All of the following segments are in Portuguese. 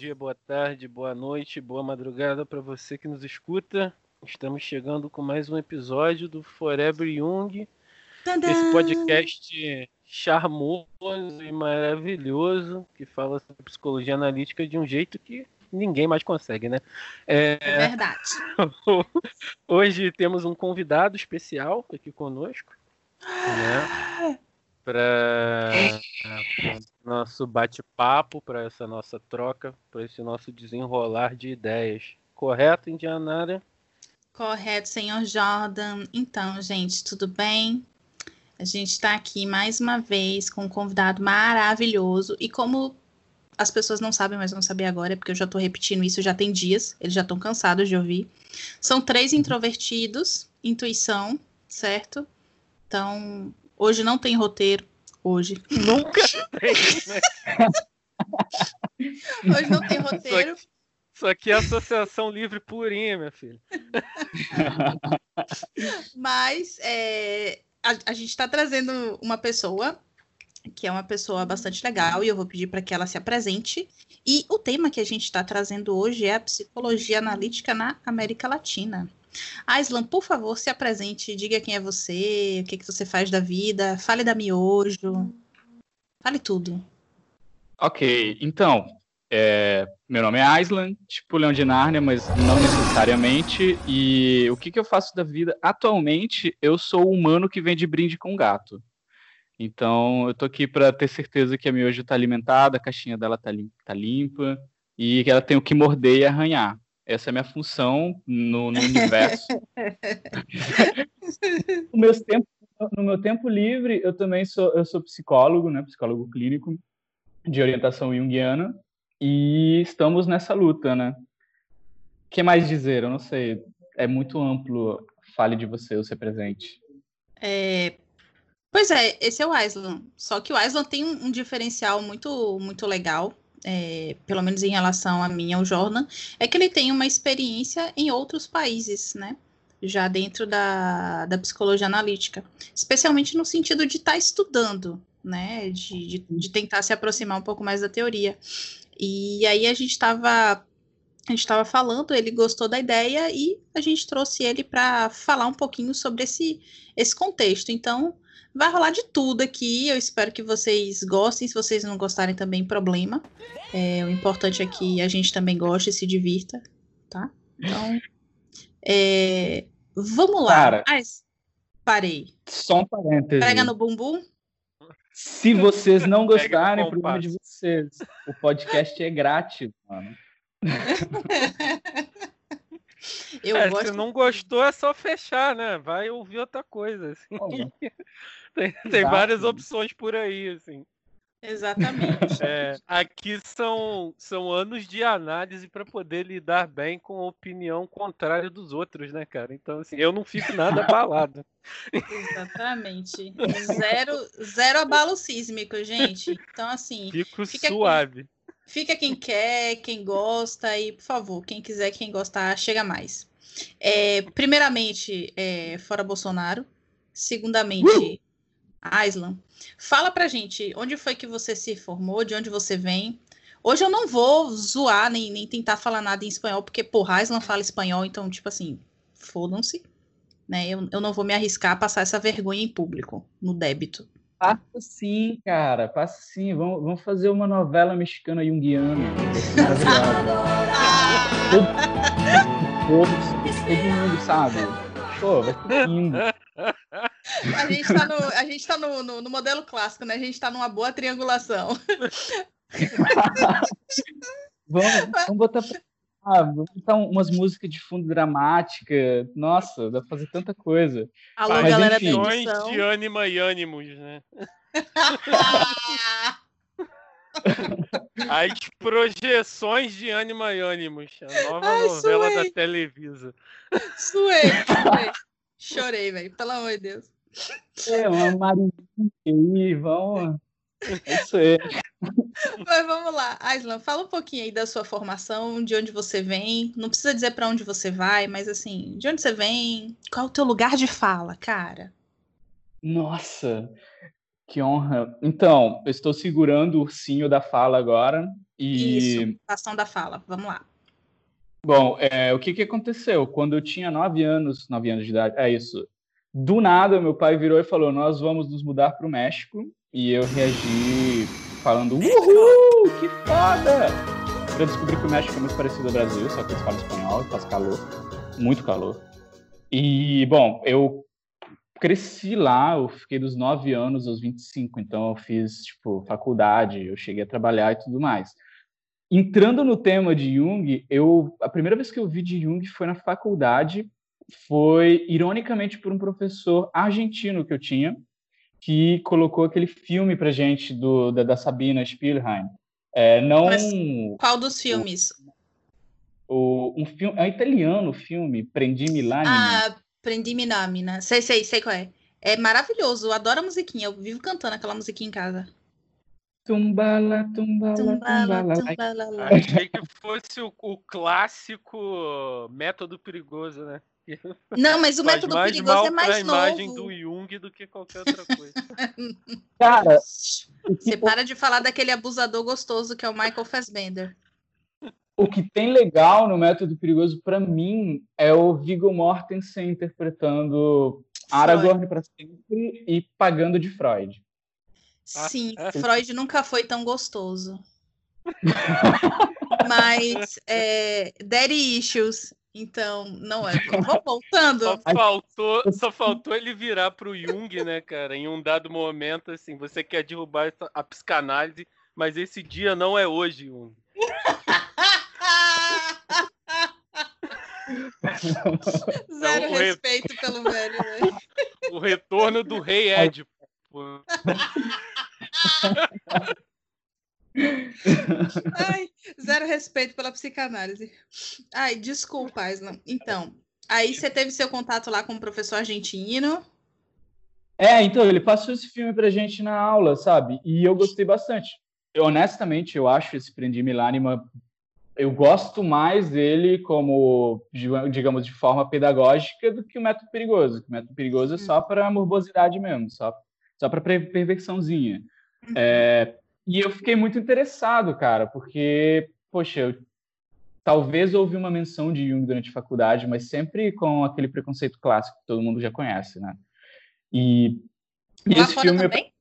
dia, boa tarde, boa noite, boa madrugada para você que nos escuta. Estamos chegando com mais um episódio do Forever Young. Tadã! Esse podcast charmoso e maravilhoso que fala sobre psicologia analítica de um jeito que ninguém mais consegue, né? É verdade. Hoje temos um convidado especial aqui conosco, né? Para nosso bate-papo, para essa nossa troca, para esse nosso desenrolar de ideias. Correto, Indianária? Correto, senhor Jordan. Então, gente, tudo bem? A gente está aqui mais uma vez com um convidado maravilhoso. E como as pessoas não sabem, mas vão saber agora, porque eu já estou repetindo isso já tem dias, eles já estão cansados de ouvir. São três introvertidos, intuição, certo? Então, hoje não tem roteiro. Hoje. Nunca tem, né? Hoje não tem roteiro. Isso aqui é associação livre purinha, minha filha. Mas é, a, a gente está trazendo uma pessoa que é uma pessoa bastante legal e eu vou pedir para que ela se apresente. E o tema que a gente está trazendo hoje é a psicologia analítica na América Latina. Aislan, por favor, se apresente, diga quem é você, o que, que você faz da vida, fale da miojo, fale tudo. Ok, então, é, meu nome é Aislan, tipo Leão de Nárnia, mas não necessariamente. E o que, que eu faço da vida? Atualmente, eu sou o humano que vende brinde com gato. Então, eu tô aqui para ter certeza que a miojo tá alimentada, a caixinha dela tá, lim tá limpa e que ela tem o que morder e arranhar. Essa é a minha função no, no universo. no, meus tempo, no meu tempo livre, eu também sou, eu sou psicólogo, né, psicólogo clínico de orientação junguiana e estamos nessa luta, né? O que mais dizer? Eu não sei. É muito amplo. Fale de você, o seu presente. É, Pois é, esse é o Island. Só que o Island tem um, um diferencial muito, muito legal, é, pelo menos em relação a mim, ao Jordan, é que ele tem uma experiência em outros países, né? Já dentro da, da psicologia analítica. Especialmente no sentido de estar tá estudando, né? De, de, de tentar se aproximar um pouco mais da teoria. E aí a gente estava a gente estava falando, ele gostou da ideia e a gente trouxe ele para falar um pouquinho sobre esse, esse contexto. Então, Vai rolar de tudo aqui. Eu espero que vocês gostem. Se vocês não gostarem, também problema. É, o importante é que a gente também goste e se divirta, tá? Então, é, vamos lá. Cara, Mas, parei. Só um parêntese. Pega no bumbum. Se vocês não gostarem, problema de vocês. O podcast é grátis, mano. Eu É, gosto. Se não gostou, é só fechar, né? Vai ouvir outra coisa. assim. Tem, tem várias opções por aí, assim. Exatamente. É, aqui são, são anos de análise para poder lidar bem com a opinião contrária dos outros, né, cara? Então, assim, eu não fico nada abalado. Exatamente. Zero, zero abalo sísmico, gente. Então, assim, Fico Fica aqui. Fica quem quer, quem gosta, e, por favor, quem quiser, quem gostar, chega mais. É, primeiramente, é, fora Bolsonaro. Segundamente, Aislan. Fala pra gente, onde foi que você se formou, de onde você vem? Hoje eu não vou zoar, nem, nem tentar falar nada em espanhol, porque, porra, Aislan fala espanhol, então, tipo assim, fodam-se. Né? Eu, eu não vou me arriscar a passar essa vergonha em público, no débito. Passa sim, cara. Passa sim. Vamos, vamos fazer uma novela mexicana junguiana. Todos, todo mundo sabe. Pô, vai ser lindo. A gente tá, no, a gente tá no, no, no modelo clássico, né? A gente tá numa boa triangulação. Vamos, vamos botar pra... ah, vamos botar um- umas músicas de fundo dramática. Nossa, dá pra fazer tanta coisa. Alô, Mas, galera enfim. da de ânima e ânimos, né? As projeções de ânima e ânimos. A nova Ai, novela suei. da Televisa. suei, suei. Chorei, velho. Pelo amor de Deus. É, uma Marinha aí, vamos. É isso aí. Mas vamos lá. Aislan, fala um pouquinho aí da sua formação, de onde você vem. Não precisa dizer pra onde você vai, mas assim, de onde você vem? Qual é o teu lugar de fala, cara? Nossa, que honra. Então, eu estou segurando o ursinho da fala agora E... Isso, ação da fala. Vamos lá. Bom, é, o que, que aconteceu? Quando eu tinha nove anos, nove anos de idade, é isso. Do nada, meu pai virou e falou: Nós vamos nos mudar para o México. E eu reagi falando: Uhul, que foda! Eu descobri que o México é muito parecido ao Brasil, só que eles falam espanhol, faz calor, muito calor. E, bom, eu cresci lá, eu fiquei dos 9 anos aos 25, então eu fiz, tipo, faculdade, eu cheguei a trabalhar e tudo mais. Entrando no tema de Jung, eu a primeira vez que eu vi de Jung foi na faculdade, foi ironicamente por um professor argentino que eu tinha, que colocou aquele filme pra gente do, da, da Sabina Spielheim. É, não Mas qual dos filmes? O, um filme, é um italiano o filme, Prendi-me lá. Ah, Prendi-me Namina. Sei, sei, sei qual é. É maravilhoso, eu adoro a musiquinha, eu vivo cantando aquela musiquinha em casa. Tumbala, tumbala, tumbala. tumbala. Achei que fosse o, o, clássico método perigoso, né? Não, mas o Faz método mais perigoso é mais a do que qualquer outra coisa. Cara, você para de falar daquele abusador gostoso que é o Michael Fassbender. O que tem legal no método perigoso para mim é o Viggo Mortensen interpretando Aragorn para sempre e pagando de Freud. Sim, ah, Freud nunca foi tão gostoso. Mas é, Daddy Issues, então, não é. Voltando. Só faltou, só faltou ele virar pro Jung, né, cara? Em um dado momento, assim, você quer derrubar a psicanálise, mas esse dia não é hoje, Jung. Zero então, respeito re... pelo velho, né? O retorno do rei Ed. Ai, zero respeito pela psicanálise. Ai, desculpa, Aislan. Então, aí você teve seu contato lá com o professor argentino. É, então, ele passou esse filme pra gente na aula, sabe? E eu gostei bastante. Eu, honestamente, eu acho esse Prendi Milânima eu gosto mais dele como, digamos, de forma pedagógica do que o método perigoso. O método perigoso é só hum. para morbosidade mesmo, só, só para perversãozinha. Uhum. É, e eu fiquei muito interessado, cara, porque, poxa, eu, talvez houve uma menção de Jung durante a faculdade, mas sempre com aquele preconceito clássico que todo mundo já conhece, né? E, e esse filme. Também?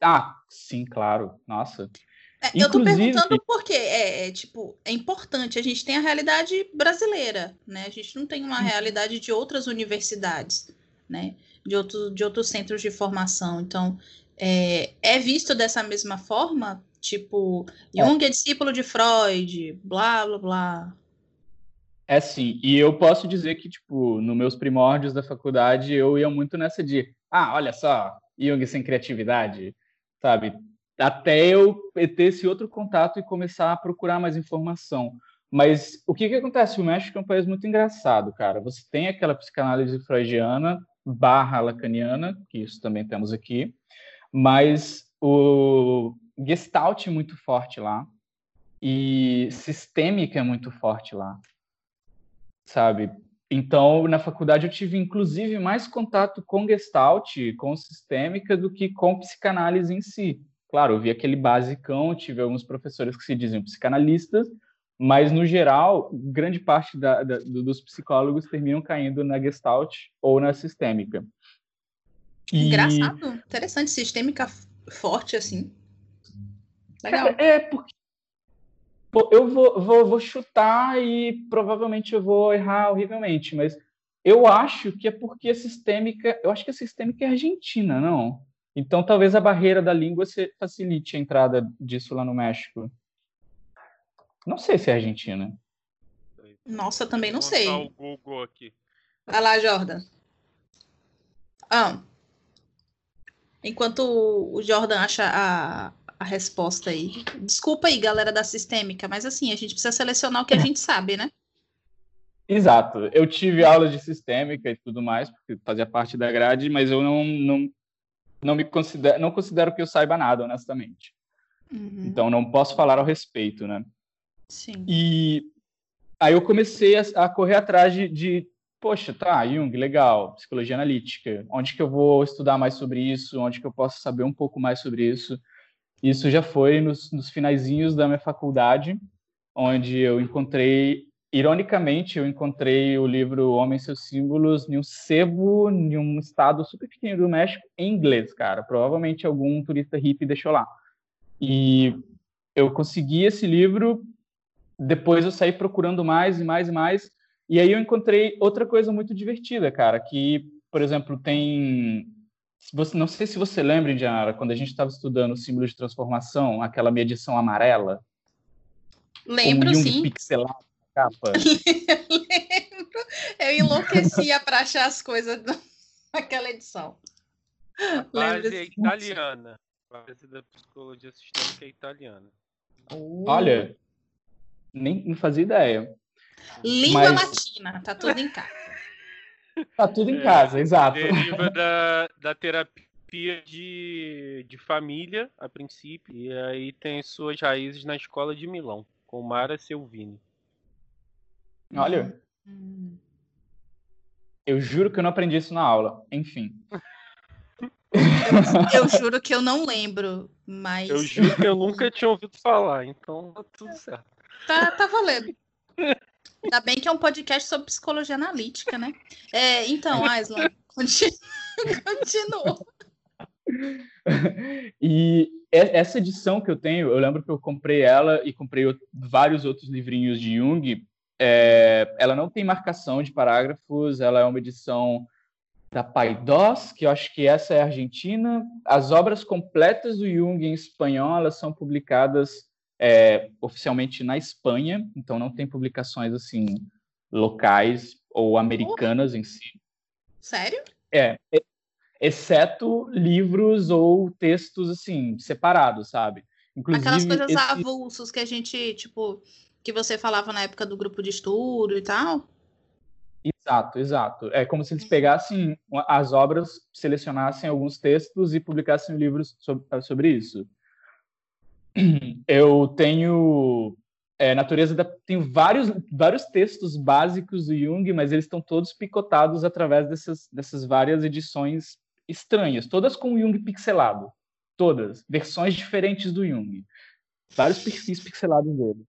Ah, sim, claro. Nossa. É, eu tô perguntando porque é, é, tipo, é importante. A gente tem a realidade brasileira, né? A gente não tem uma uhum. realidade de outras universidades, né? De, outro, de outros centros de formação. Então, é, é visto dessa mesma forma? Tipo, é. Jung é discípulo de Freud, blá, blá, blá. É sim, e eu posso dizer que, tipo, nos meus primórdios da faculdade, eu ia muito nessa de, ah, olha só, Jung sem criatividade, sabe? até eu ter esse outro contato e começar a procurar mais informação. Mas o que, que acontece? O México é um país muito engraçado, cara. Você tem aquela psicanálise freudiana barra lacaniana, que isso também temos aqui, mas o Gestalt é muito forte lá e sistêmica é muito forte lá, sabe? Então, na faculdade eu tive inclusive mais contato com Gestalt, com sistêmica, do que com psicanálise em si. Claro, eu vi aquele basicão, tive alguns professores que se diziam psicanalistas, mas no geral, grande parte da, da, dos psicólogos terminam caindo na gestalt ou na sistêmica. E... Engraçado, interessante, sistêmica forte assim. Legal. É, é porque eu vou, vou, vou chutar e provavelmente eu vou errar horrivelmente, mas eu acho que é porque a sistêmica, eu acho que a sistêmica é argentina, não? Então, talvez a barreira da língua facilite a entrada disso lá no México. Não sei se é Argentina. Nossa, também não sei. o Google aqui. Vai lá, Jordan. Ah, enquanto o Jordan acha a, a resposta aí. Desculpa aí, galera da sistêmica, mas assim, a gente precisa selecionar o que a gente sabe, né? Exato. Eu tive aula de sistêmica e tudo mais, porque fazia parte da grade, mas eu não, não não me considero, não considero que eu saiba nada, honestamente. Uhum. Então não posso falar ao respeito, né? Sim. E aí eu comecei a, a correr atrás de, de, poxa, tá, Jung, legal, psicologia analítica. Onde que eu vou estudar mais sobre isso? Onde que eu posso saber um pouco mais sobre isso? Isso já foi nos, nos da minha faculdade, onde eu encontrei, ironicamente, eu encontrei o livro Homem e seus Símbolos em um sebo, em um estado super pequeno do México, em inglês, cara. Provavelmente algum turista hippie deixou lá. E eu consegui esse livro, depois eu saí procurando mais e mais e mais, e aí eu encontrei outra coisa muito divertida, cara, que, por exemplo, tem você, não sei se você lembra, Indiana, quando a gente estava estudando o símbolo de transformação, aquela medição amarela. Lembro, um sim. pixelado na capa. Lembro. Eu enlouquecia para achar as coisas naquela edição. A base é italiana. A base da psicologia sistêmica é italiana. Olha, nem, não fazia ideia. Língua Mas- latina, tá tudo em casa. Tá tudo em É, casa, exato. Deriva da, da terapia de, de família, a princípio, e aí tem suas raízes na escola de Milão, com Mara Selvini. Olha, Hum. eu juro que eu não aprendi isso na aula. Enfim. Eu, eu juro que eu não lembro, mas Eu juro que eu nunca tinha ouvido falar, então tá tudo certo. tá, tá valendo. Ainda bem que é um podcast sobre psicologia analítica, né? É, então, Aislan, continua. e essa edição que eu tenho, eu lembro que eu comprei ela e comprei vários outros livrinhos de Jung. É, ela não tem marcação de parágrafos, ela é uma edição da Paidós, que eu acho que essa é argentina. As obras completas do Jung em espanhol, elas são publicadas é, oficialmente na Espanha, então não tem publicações assim locais ou americanas em si. Sério? É, exceto livros ou textos assim separados, sabe? Inclusive Aquelas coisas esse- avulsos que a gente, tipo, que você falava na época do grupo de estudo e tal. Exato, exato. É como se eles pegassem as obras, selecionassem alguns textos e publicassem livros sobre, sobre isso. Eu tenho é, natureza da, tenho vários vários textos básicos do Jung, mas eles estão todos picotados através dessas dessas várias edições estranhas, todas com o Jung pixelado, todas versões diferentes do Jung, vários perfis pixelados dele.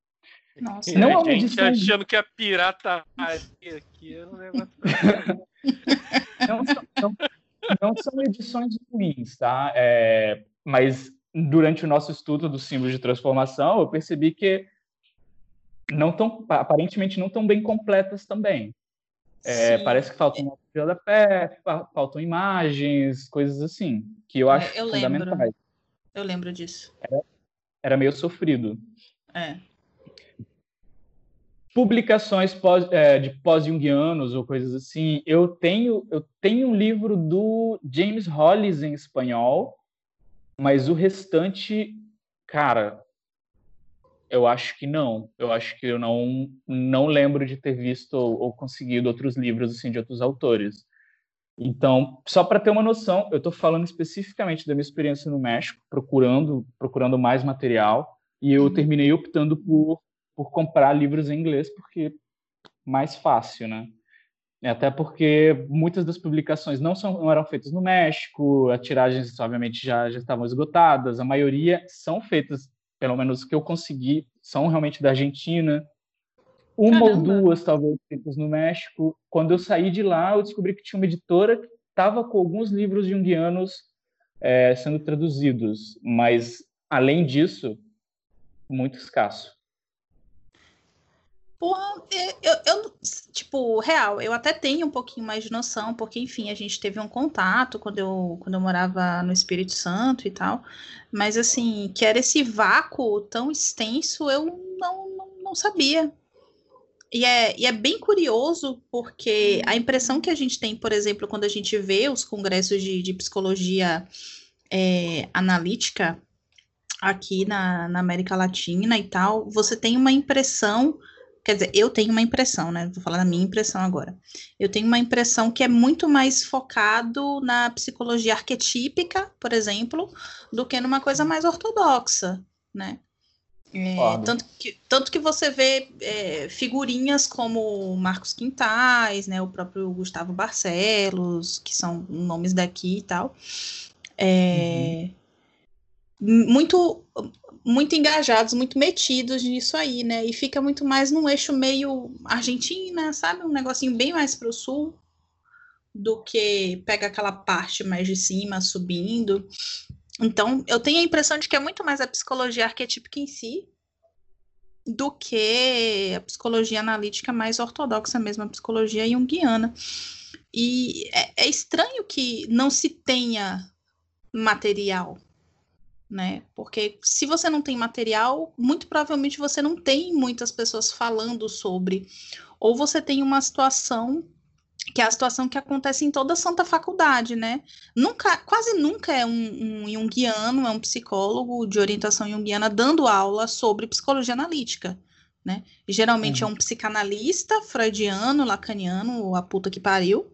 Nossa. Não é uma gente edição- achando que a pirataria aqui um negócio. não são, não- não são edições ruins, tá? É, mas durante o nosso estudo do símbolo de transformação, eu percebi que não tão, aparentemente não tão bem completas também. É, parece que faltam da pé, fa- faltam imagens, coisas assim, que eu É, acho eu lembro. fundamentais. Eu lembro disso. Era meio sofrido. É. publicações pós, é, de pós-jungianos ou coisas assim. Eu tenho, eu tenho um livro do James Hollis em espanhol, mas o restante, cara, eu acho que não. Eu acho que eu não, não lembro de ter visto ou, ou conseguido outros livros assim de outros autores. Então, só para ter uma noção, eu estou falando especificamente da minha experiência no México, procurando, procurando mais material, e eu Uhum. terminei optando por por comprar livros em inglês, porque mais fácil, né? E Até porque muitas das publicações não, são, não eram feitas no México, as tiragens, obviamente, já, já estavam esgotadas, a maioria são feitas, pelo menos que eu consegui, são realmente da Argentina. Uma ou Caramba. duas, talvez, feitas no México. Quando eu saí de lá, eu descobri que tinha uma editora que estava com alguns livros junguianos eh, sendo traduzidos, mas, além disso, muito escasso. Porra, eu, eu, tipo, real, eu até tenho um pouquinho mais de noção, porque, enfim, a gente teve um contato quando eu, quando eu morava no Espírito Santo e tal, mas, assim, que era esse vácuo tão extenso, eu não, não, não sabia. E é, e é bem curioso, porque a impressão que a gente tem, por exemplo, quando a gente vê os congressos de, de psicologia é, analítica aqui na, na América Latina e tal, você tem uma impressão Quer dizer, eu tenho uma impressão, né? Vou falar da minha impressão agora. Eu tenho uma impressão que é muito mais focado na psicologia arquetípica, por exemplo, do que numa coisa mais ortodoxa, né? É, tanto, que, tanto que você vê é, figurinhas como Marcos Quintais, né? O próprio Gustavo Barcelos, que são nomes daqui e tal. É, muito muito engajados, muito metidos nisso aí, né? E fica muito mais num eixo meio Argentina, sabe? Um negocinho bem mais para o sul do que pega aquela parte mais de cima subindo. Então, eu tenho a impressão de que é muito mais a psicologia arquetípica em si do que a psicologia analítica mais ortodoxa mesmo, a psicologia junguiana. E é, é estranho que não se tenha material né? Porque se você não tem material, muito provavelmente você não tem muitas pessoas falando sobre. Ou você tem uma situação que é a situação que acontece em toda santa faculdade, né? Nunca, quase nunca é um, um junguiano, é um psicólogo de orientação junguiana dando aula sobre psicologia analítica, né? Geralmente uhum. é um psicanalista freudiano, lacaniano, ou a puta que pariu,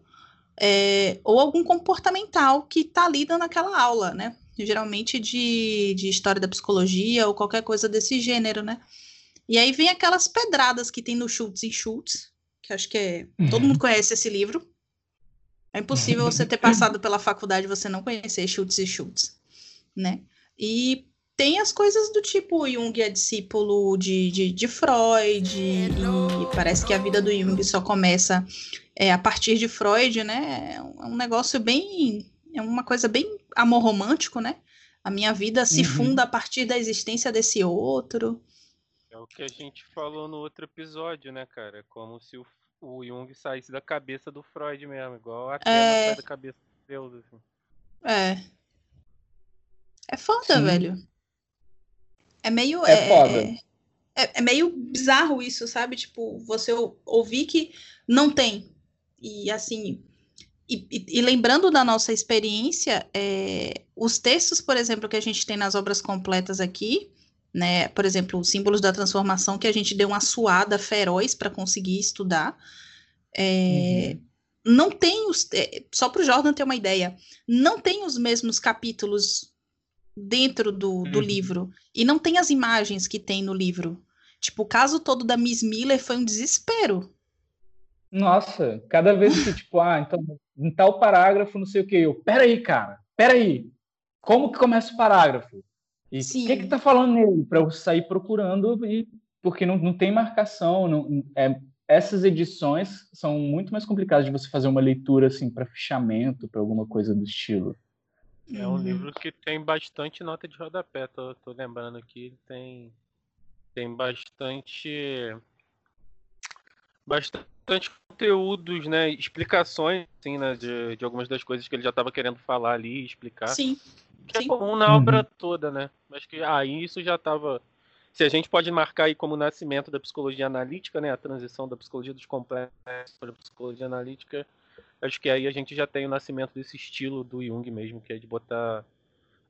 é, ou algum comportamental que tá ali dando aquela aula, né? Geralmente de, de história da psicologia ou qualquer coisa desse gênero, né? E aí vem aquelas pedradas que tem no Schultz e Schultz, que acho que é. Todo mundo conhece esse livro. É impossível você ter passado pela faculdade e você não conhecer Schultz e Schultz, né? E tem as coisas do tipo Jung é discípulo de, de, de Freud, e parece que a vida do Jung só começa é, a partir de Freud, né? É um negócio bem é uma coisa bem amor romântico, né? A minha vida se uhum. funda a partir da existência desse outro. É o que a gente falou no outro episódio, né, cara? É como se o, o Jung saísse da cabeça do Freud mesmo, igual a Atena é... sai da cabeça do Deus, assim. É. É foda, Sim. velho. É meio. É, é foda. É, é, meio bizarro isso, sabe? Tipo, você ouvir que não tem. E assim, e, e, lembrando da nossa experiência, é, os textos, por exemplo, que a gente tem nas obras completas aqui, né, por exemplo, os símbolos da transformação, que a gente deu uma suada feroz para conseguir estudar, é, uhum. não tem os. É, só para o Jordan ter uma ideia, não tem os mesmos capítulos dentro do, do uhum. livro, e não tem as imagens que tem no livro. Tipo, o caso todo da Miss Miller foi um desespero. Nossa, cada vez que, tipo, ah, então em tal parágrafo, não sei o que. Eu, peraí, cara, peraí. Como que começa o parágrafo? E o que que tá falando nele? Para eu sair procurando, e porque não, não tem marcação. Não, é, essas edições são muito mais complicadas de você fazer uma leitura assim para fichamento, para alguma coisa do estilo. É um uhum. livro que tem bastante nota de rodapé, tô, tô lembrando aqui, tem tem bastante bastante conteúdos, né, explicações, assim, né, de, de algumas das coisas que ele já estava querendo falar ali, explicar. Sim. Que é Sim. é comum na obra uhum. toda, né? Acho que aí ah, isso já estava. Se a gente pode marcar aí como o nascimento da psicologia analítica, né, a transição da psicologia dos complexos para a psicologia analítica, acho que aí a gente já tem o nascimento desse estilo do Jung mesmo, que é de botar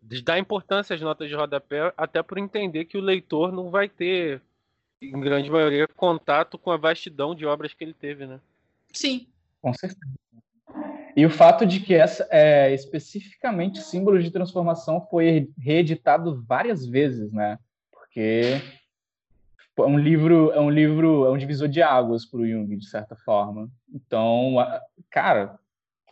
de dar importância às notas de rodapé, até por entender que o leitor não vai ter em grande maioria, contato com a vastidão de obras que ele teve, né? Sim. Com certeza. E o fato de que essa é, especificamente símbolo de transformação foi reeditado várias vezes, né? Porque é um livro, é um livro, é um divisor de águas para o Jung, de certa forma. Então, cara,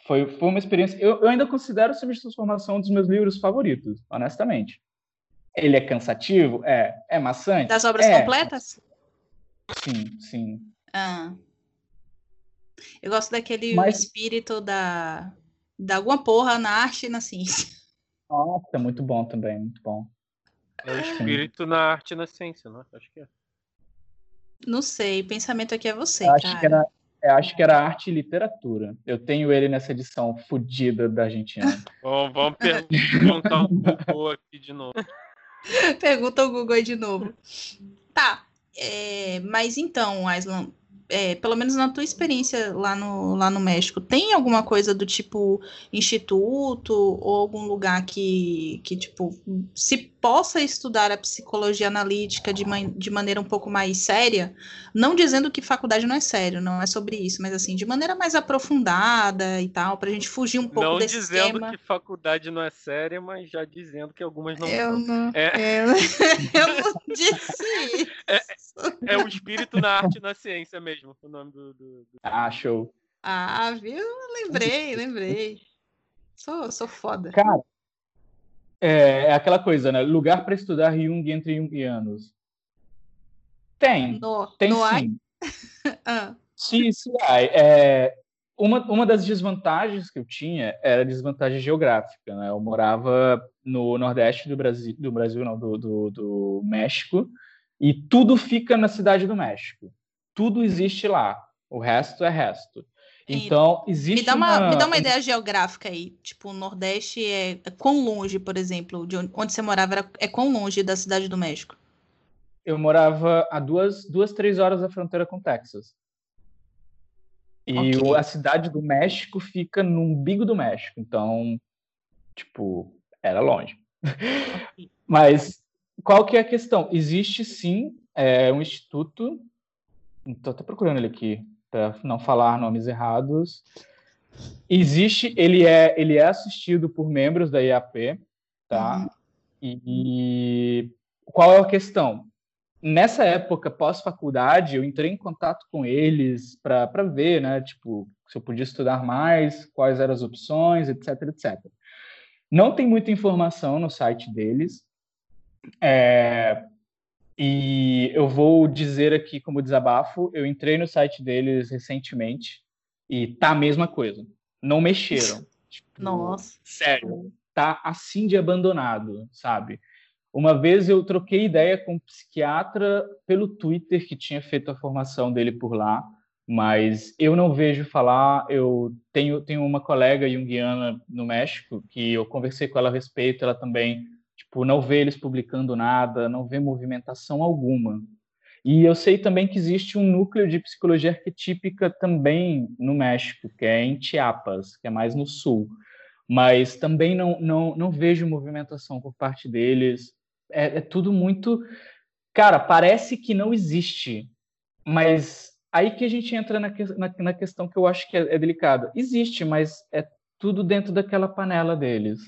foi, foi uma experiência. Eu, eu ainda considero o símbolo de transformação um dos meus livros favoritos, honestamente. Ele é cansativo? É. É maçante? Das obras é. completas? Sim, sim. Ah. Eu gosto daquele Mas... espírito da, da alguma porra na arte e na ciência. Nossa, muito bom também, muito bom. É o espírito na arte e na ciência, não? Acho que é. Não sei, pensamento aqui é você, eu acho cara. Que era, eu acho que era arte e literatura. Eu tenho ele nessa edição fodida da Argentina. Bom, vamos perguntar um pouco aqui de novo. Pergunta o Google aí de novo. Tá. É, mas então, Aislan, é, pelo menos na tua experiência lá no, lá no México, tem alguma coisa do tipo instituto ou algum lugar que, que tipo, se possa estudar a psicologia analítica de, de maneira um pouco mais séria? Não dizendo que faculdade não é sério, não é sobre isso, mas assim, de maneira mais aprofundada e tal, para a gente fugir um pouco não desse dizendo tema. que faculdade não é séria, mas já dizendo que algumas não eu são. Não, é... eu, eu não disse isso. É, é o espírito na arte e na ciência mesmo, o nome do. do, do... Ah, show. Ah, viu? Lembrei, lembrei. Sou, sou foda. Cara, É, é aquela coisa, né? Lugar para estudar Jung entre Jungianos. Tem. No, tem no sim. ah. Sim, sim. É, uma, uma das desvantagens que eu tinha era desvantagem geográfica, né? Eu morava no nordeste do Brasil, do Brasil não, do, do, do México, e tudo fica na cidade do México. Tudo existe lá. O resto é resto. Então, existe me dá uma, uma... Me dá uma ideia geográfica aí. Tipo, o Nordeste é, é quão longe, por exemplo, de onde, onde você morava, era, é quão longe da cidade do México? Eu morava a duas, duas três horas da fronteira com Texas. E okay. a cidade do México fica no umbigo do México. Então, tipo, era longe. Okay. Mas qual que é a questão? Existe sim é, um instituto. Estou até procurando ele aqui para não falar nomes errados. Existe, ele é, ele é assistido por membros da IAP, tá? Uhum. E, e qual é a questão? Nessa época pós-faculdade, eu entrei em contato com eles para ver, né, tipo, se eu podia estudar mais, quais eram as opções, etc, etc. Não tem muita informação no site deles. É, e eu vou dizer aqui como desabafo, eu entrei no site deles recentemente e tá a mesma coisa. Não mexeram. Tipo, Nossa. Sério, tá assim de abandonado, sabe? Uma vez eu troquei ideia com um psiquiatra pelo Twitter que tinha feito a formação dele por lá, mas eu não vejo falar. Eu tenho, tenho uma colega junguiana no México que eu conversei com ela a respeito, ela também Tipo, não vê eles publicando nada, não vê movimentação alguma. E eu sei também que existe um núcleo de psicologia arquetípica também no México, que é em Chiapas, que é mais no sul. Mas também não, não, não vejo movimentação por parte deles. É, é tudo muito. Cara, parece que não existe. Mas aí que a gente entra na, na, na questão que eu acho que é, é delicada. Existe, mas é tudo dentro daquela panela deles.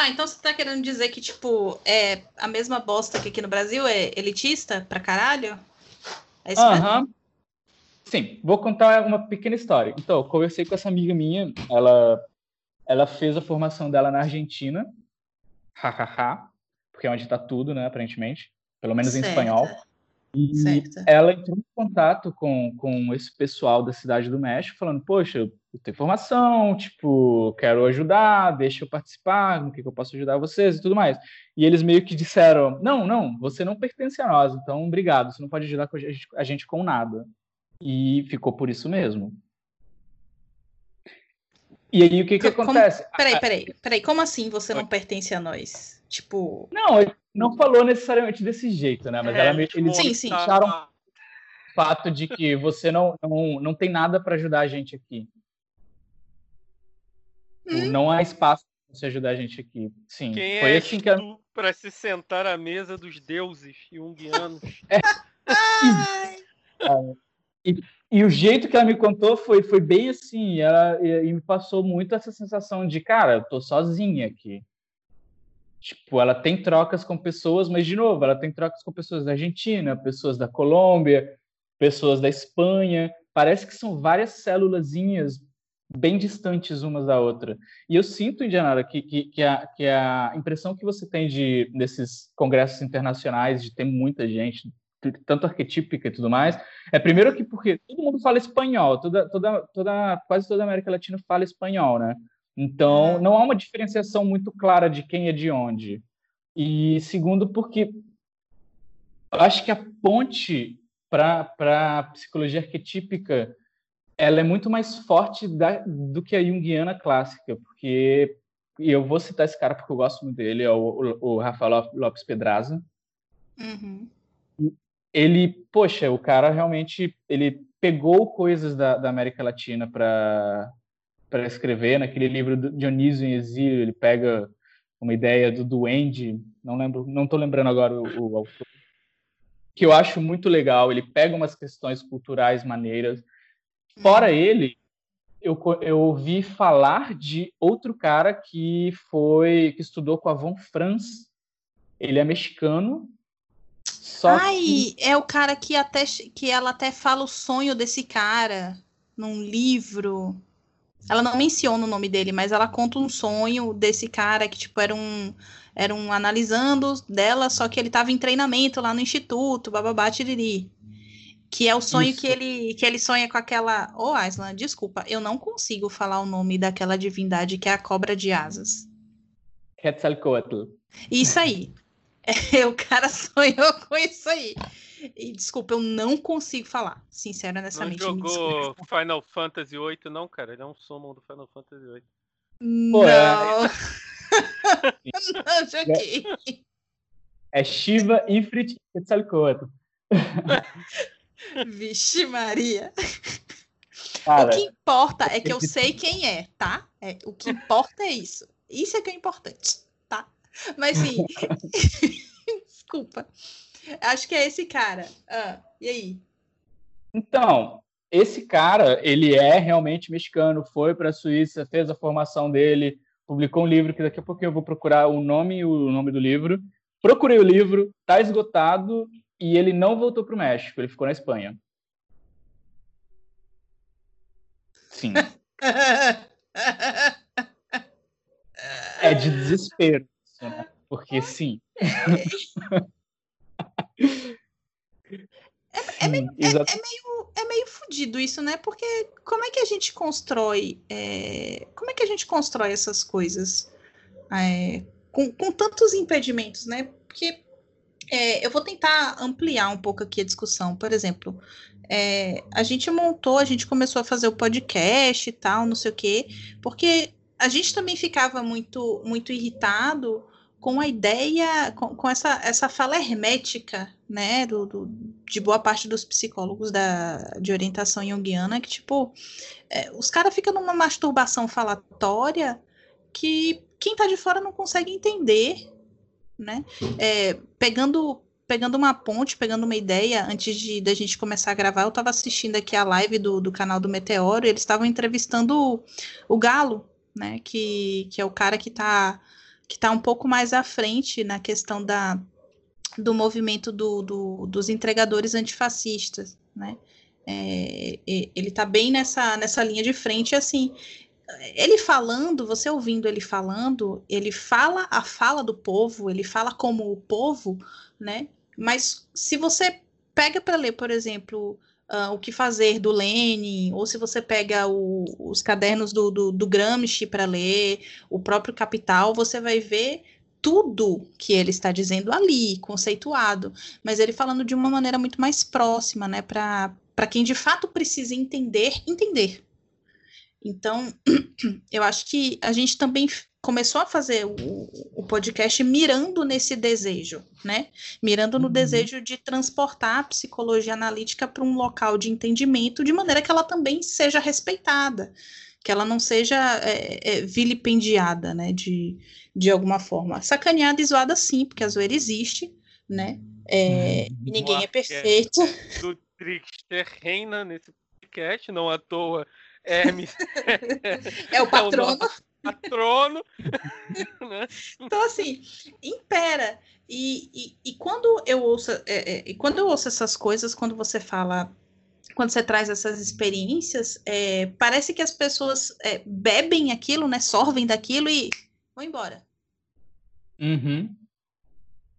Tá, então você tá querendo dizer que, tipo, é a mesma bosta que aqui no Brasil é elitista pra caralho? É isso. Mesmo? Sim, vou contar uma pequena história. Então, eu conversei com essa amiga minha, ela, ela fez a formação dela na Argentina, hahaha, porque é onde tá tudo, né, aparentemente, pelo menos certo. em espanhol. E certo. ela entrou em contato com, com esse pessoal da cidade do México, falando: Poxa, eu tenho formação, tipo, quero ajudar, deixa eu participar, no que, que eu posso ajudar vocês e tudo mais. E eles meio que disseram: Não, não, você não pertence a nós, então obrigado, você não pode ajudar a gente, com nada. E ficou por isso mesmo. E aí o que, que como, acontece? Peraí, peraí, peraí, como assim você não pertence a nós? Tipo. Não, não falou necessariamente desse jeito, né? Mas é, ela, tipo, eles sim, sim. acharam o fato de que você não, não, não tem nada para ajudar a gente aqui. Hum? Não há espaço para você ajudar a gente aqui. Sim, Quem foi é assim que a... para se sentar à mesa dos deuses junguianos. É. e, e, o jeito que ela me contou foi, foi bem assim, ela e, e me passou muito essa sensação de, cara, eu tô sozinha aqui. Tipo, ela tem trocas com pessoas, mas de novo, ela tem trocas com pessoas da Argentina, pessoas da Colômbia, pessoas da Espanha. Parece que são várias célulazinhas bem distantes umas da outra. E eu sinto, Indianara, que, que, que, a, que a impressão que você tem de desses congressos internacionais, de ter muita gente, tanto arquetípica e tudo mais, é primeiro que porque todo mundo fala espanhol, toda, toda, toda, quase toda a América Latina fala espanhol, né? Então, não há uma diferenciação muito clara de quem é de onde. E segundo, porque eu acho que a ponte para a psicologia arquetípica ela é muito mais forte da, do que a junguiana clássica, porque e eu vou citar esse cara porque eu gosto muito dele, é o, o, o Rafael Lopes Pedraza. Uhum. Ele, poxa, o cara realmente ele pegou coisas da, da América Latina para para escrever. Naquele livro do Dionísio em Exílio, ele pega uma ideia do duende, não lembro, não estou lembrando agora o, o, autor, que eu acho muito legal. Ele pega umas questões culturais maneiras. Fora uhum. ele, eu, eu ouvi falar de outro cara que foi que estudou com a Von Franz. Ele é mexicano. Só Ai, que... é o cara que até que ela até fala o sonho desse cara num livro. ela não menciona o nome dele, mas ela conta um sonho desse cara que, tipo, era um. Era um analisando dela, só que ele estava em treinamento lá no instituto, bababá, tiriri. Que é o sonho que ele, que ele sonha com aquela. Ô, oh, Aislan, desculpa, eu não consigo falar o nome daquela divindade que é a cobra de asas. Quetzalcoatl. Isso aí. É, o cara sonhou com isso aí. E desculpa, eu não consigo falar, sincero nessa Não jogou Final Fantasy VIII, não, cara? Ele é um summon do Final Fantasy VIII. Não. É... não joguei. É Shiva, Ifrit e Quetzalcoatl. Vixe Maria. Cara, o que importa é que eu sei quem é, tá? É, o que importa é isso. Isso é que é importante, tá? Mas sim. Desculpa. Acho que é esse cara. Ah, e aí? Então, esse cara, ele é realmente mexicano, foi para a Suíça, fez a formação dele, publicou um livro que daqui a pouco eu vou procurar o nome e o nome do livro. Procurei o livro, tá esgotado e ele não voltou para o México, ele ficou na Espanha. Sim. é de desespero, né? porque sim. É, é, meio, é, é, meio, é meio fudido isso, né? Porque como é que a gente constrói. É, como é que a gente constrói essas coisas é, com, com tantos impedimentos, né? Porque é, eu vou tentar ampliar um pouco aqui a discussão. Por exemplo, é, a gente montou, a gente começou a fazer o podcast e tal, não sei o quê, porque a gente também ficava muito, muito irritado com a ideia, com, com, essa, essa fala hermética, né, do, do, de boa parte dos psicólogos da, de orientação junguiana, que, tipo, é, os caras ficam numa masturbação falatória que quem tá de fora não consegue entender, né, é, pegando pegando uma ponte, pegando uma ideia, antes de da gente começar a gravar, eu estava assistindo aqui a live do, do canal do Meteoro, eles estavam entrevistando o, o Galo, né, que, que é o cara que está que está um pouco mais à frente na questão da, do movimento do, do, dos entregadores antifascistas, né? É, ele está bem nessa, nessa linha de frente, assim, ele falando, você ouvindo ele falando, ele fala a fala do povo, ele fala como o povo, né? Mas se você pega para ler, por exemplo, uh, O que Fazer, do Lenin, ou se você pega o, os cadernos do, do, do Gramsci para ler, o próprio Capital, você vai ver tudo que ele está dizendo ali, conceituado, mas ele falando de uma maneira muito mais próxima, né, para quem de fato precisa entender, entender. Então, eu acho que a gente também começou a fazer o, o, podcast mirando nesse desejo, né? Mirando no uhum. desejo de transportar a psicologia analítica para um local de entendimento de maneira que ela também seja respeitada, que ela não seja é, é, vilipendiada, né? De, de alguma forma. Sacaneada e zoada sim, porque a zoeira existe, né? É, uhum. ninguém é perfeito. Do Trickster reina nesse podcast, não à toa. Hermes é o patrono. É o patrono. né? Então, assim, impera. E, e, e quando eu ouço, é, é, e quando eu ouço essas coisas, quando você fala, quando você traz essas experiências, é, parece que as pessoas é, bebem aquilo, né? Sorvem daquilo e vão embora. Uhum.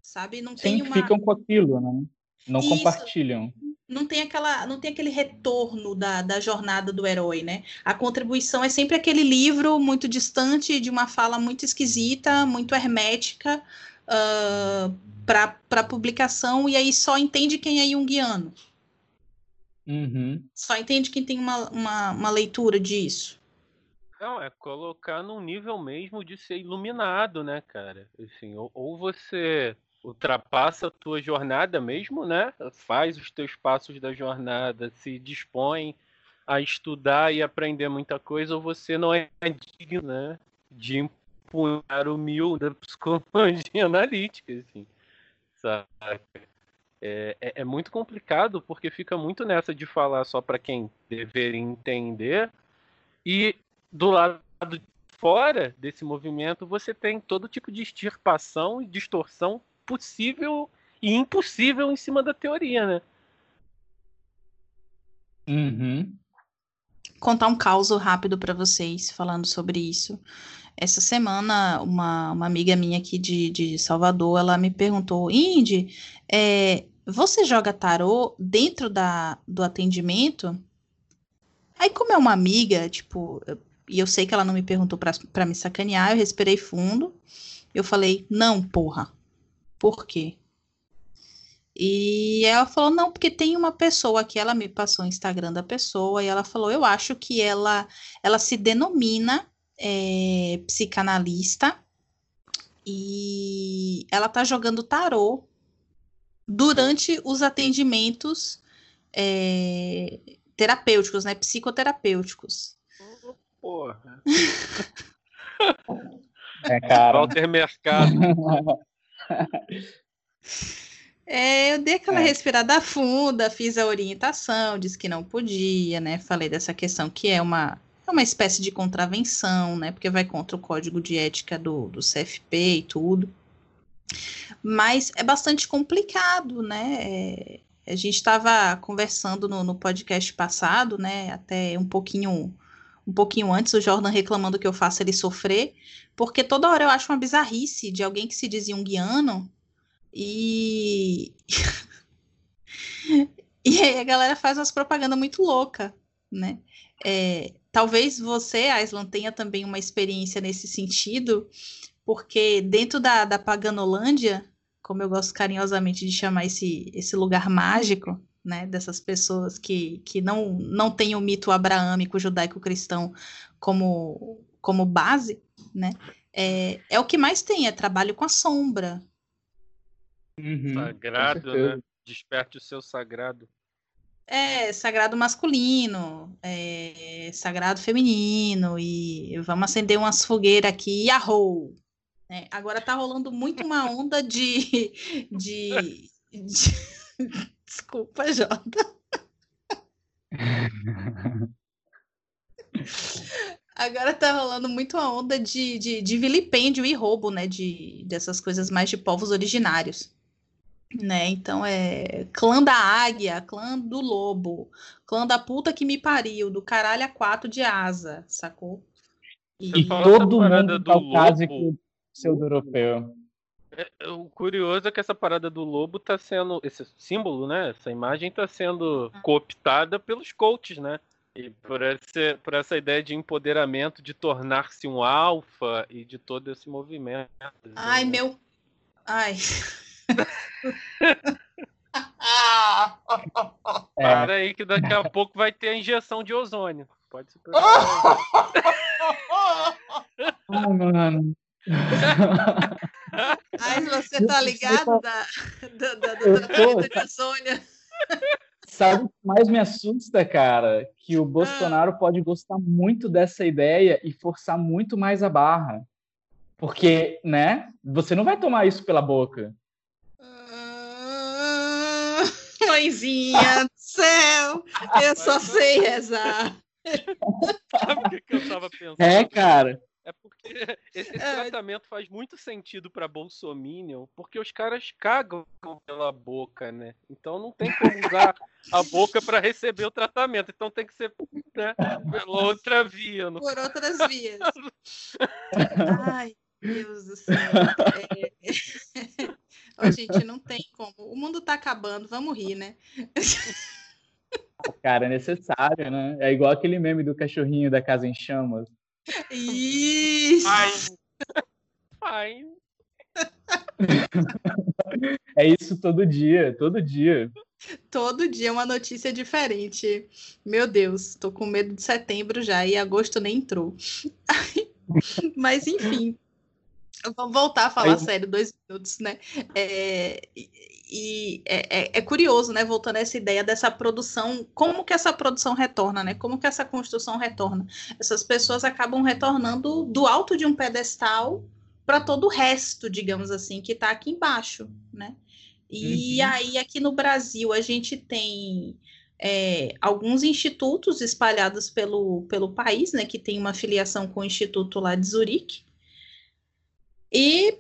Sabe? Não tem uma... ficam com aquilo, né? Não Isso. compartilham não tem aquela não tem aquele retorno da, da jornada do herói, né? A contribuição é sempre aquele livro muito distante, de uma fala muito esquisita, muito hermética uh, para publicação, e aí só entende quem é junguiano. Uhum. Só entende quem tem uma, uma, uma leitura disso. Não, é colocar num nível mesmo de ser iluminado, né, cara? Assim, ou, ou você ultrapassa a tua jornada mesmo, né? Faz os teus passos da jornada, se dispõe a estudar e aprender muita coisa, ou você não é digno, né? De empunhar o mil da psicologia analítica, assim, sabe? É, é, é, muito complicado porque fica muito nessa de falar só para quem deveria entender e do lado de fora desse movimento você tem todo tipo de extirpação e distorção possível e impossível em cima da teoria, né? Uhum. contar um caos rápido para vocês falando sobre isso. Essa semana, uma, uma amiga minha aqui de, de Salvador, ela me perguntou, Indy, é, você joga tarô dentro da, do atendimento? Aí, como é uma amiga, tipo, e eu sei que ela não me perguntou para me sacanear, eu respirei fundo. Eu falei, não, porra. Por quê? E ela falou, não, porque tem uma pessoa que ela me passou o Instagram da pessoa, e ela falou, eu acho que ela, ela se denomina é, psicanalista e ela tá jogando tarô durante os atendimentos é, terapêuticos, né? Psicoterapêuticos. Porra. É, cara. Walter Mercado. É, eu dei aquela é. respirada funda, fiz a orientação, disse que não podia, né? Falei dessa questão que é uma, é uma espécie de contravenção, né? Porque vai contra o código de ética do, do CFP e tudo. Mas é bastante complicado, né? É, a gente estava conversando no, no, podcast passado, né? Até um pouquinho, um pouquinho antes, o Jordan reclamando que eu faço ele sofrer, porque toda hora eu acho uma bizarrice de alguém que se diz junguiano e. e aí a galera faz umas propagandas muito louca, né? É, talvez você, Aislan, tenha também uma experiência nesse sentido, porque dentro da, da Paganolândia, como eu gosto carinhosamente de chamar esse, esse lugar mágico, né, dessas pessoas que, que não, não têm o mito abraâmico judaico-cristão como, como base, né, é, é o que mais tem, é trabalho com a sombra, Uhum, sagrado, né? Desperte o seu sagrado. É, sagrado masculino, é, sagrado feminino, e vamos acender umas fogueiras aqui, yahoo! É, agora tá rolando muito uma onda de. de, de... Desculpa, Jota. Agora tá rolando muito uma onda de, de, de vilipêndio e roubo, né? De, dessas coisas mais de povos originários né? Então é clã da águia, clã do lobo, clã da puta que me pariu, do caralho a quatro de asa, sacou? E, e todo mundo caucásico pseudo-europeu. É, o curioso é que essa parada do lobo tá sendo, esse símbolo, né? Essa imagem tá sendo ah. cooptada pelos coaches, né? E por, esse, por essa ideia de empoderamento, de tornar-se um alfa e de todo esse movimento. Ai, né? meu. Ai. É. Para aí que daqui a pouco vai ter a injeção de ozônio. Pode se preocupar. Ah, mano. Ai, você tá ligado da, da, da, do tratamento de ozônio? Sabe o que mais me assusta, cara? Que o Bolsonaro ah. pode gostar muito dessa ideia e forçar muito mais a barra. Porque, né? Você não vai tomar isso pela boca. mãezinha do céu, eu só sei rezar. Sabe o que eu tava pensando? É, cara. É porque esse, esse é. tratamento faz muito sentido para Bolsominion, porque os caras cagam pela boca, né? Então não tem como usar a boca para receber o tratamento. Então tem que ser né, pela outra via. No... Por outras vias. Ai, Deus do céu. É... Oh, gente, não tem como. O mundo tá acabando, vamos rir, né? Cara, é necessário, né? É igual aquele meme do cachorrinho da casa em chamas. Isso! Ai. Ai. É isso todo dia, todo dia. Todo dia uma notícia diferente. Meu Deus, tô com medo de setembro já e agosto nem entrou. Mas enfim, Vamos voltar a falar Aí... sério, dois minutos, né? É, e é, é, é, curioso, né? Voltando a essa ideia dessa produção, como que essa produção retorna, né? Como que essa construção retorna? Essas pessoas acabam retornando do alto de um pedestal para todo o resto, digamos assim, que está aqui embaixo, né? E uhum. aí, aqui no Brasil, a gente tem é, alguns institutos espalhados pelo, pelo país, né? Que tem uma filiação com o Instituto lá de Zurique, e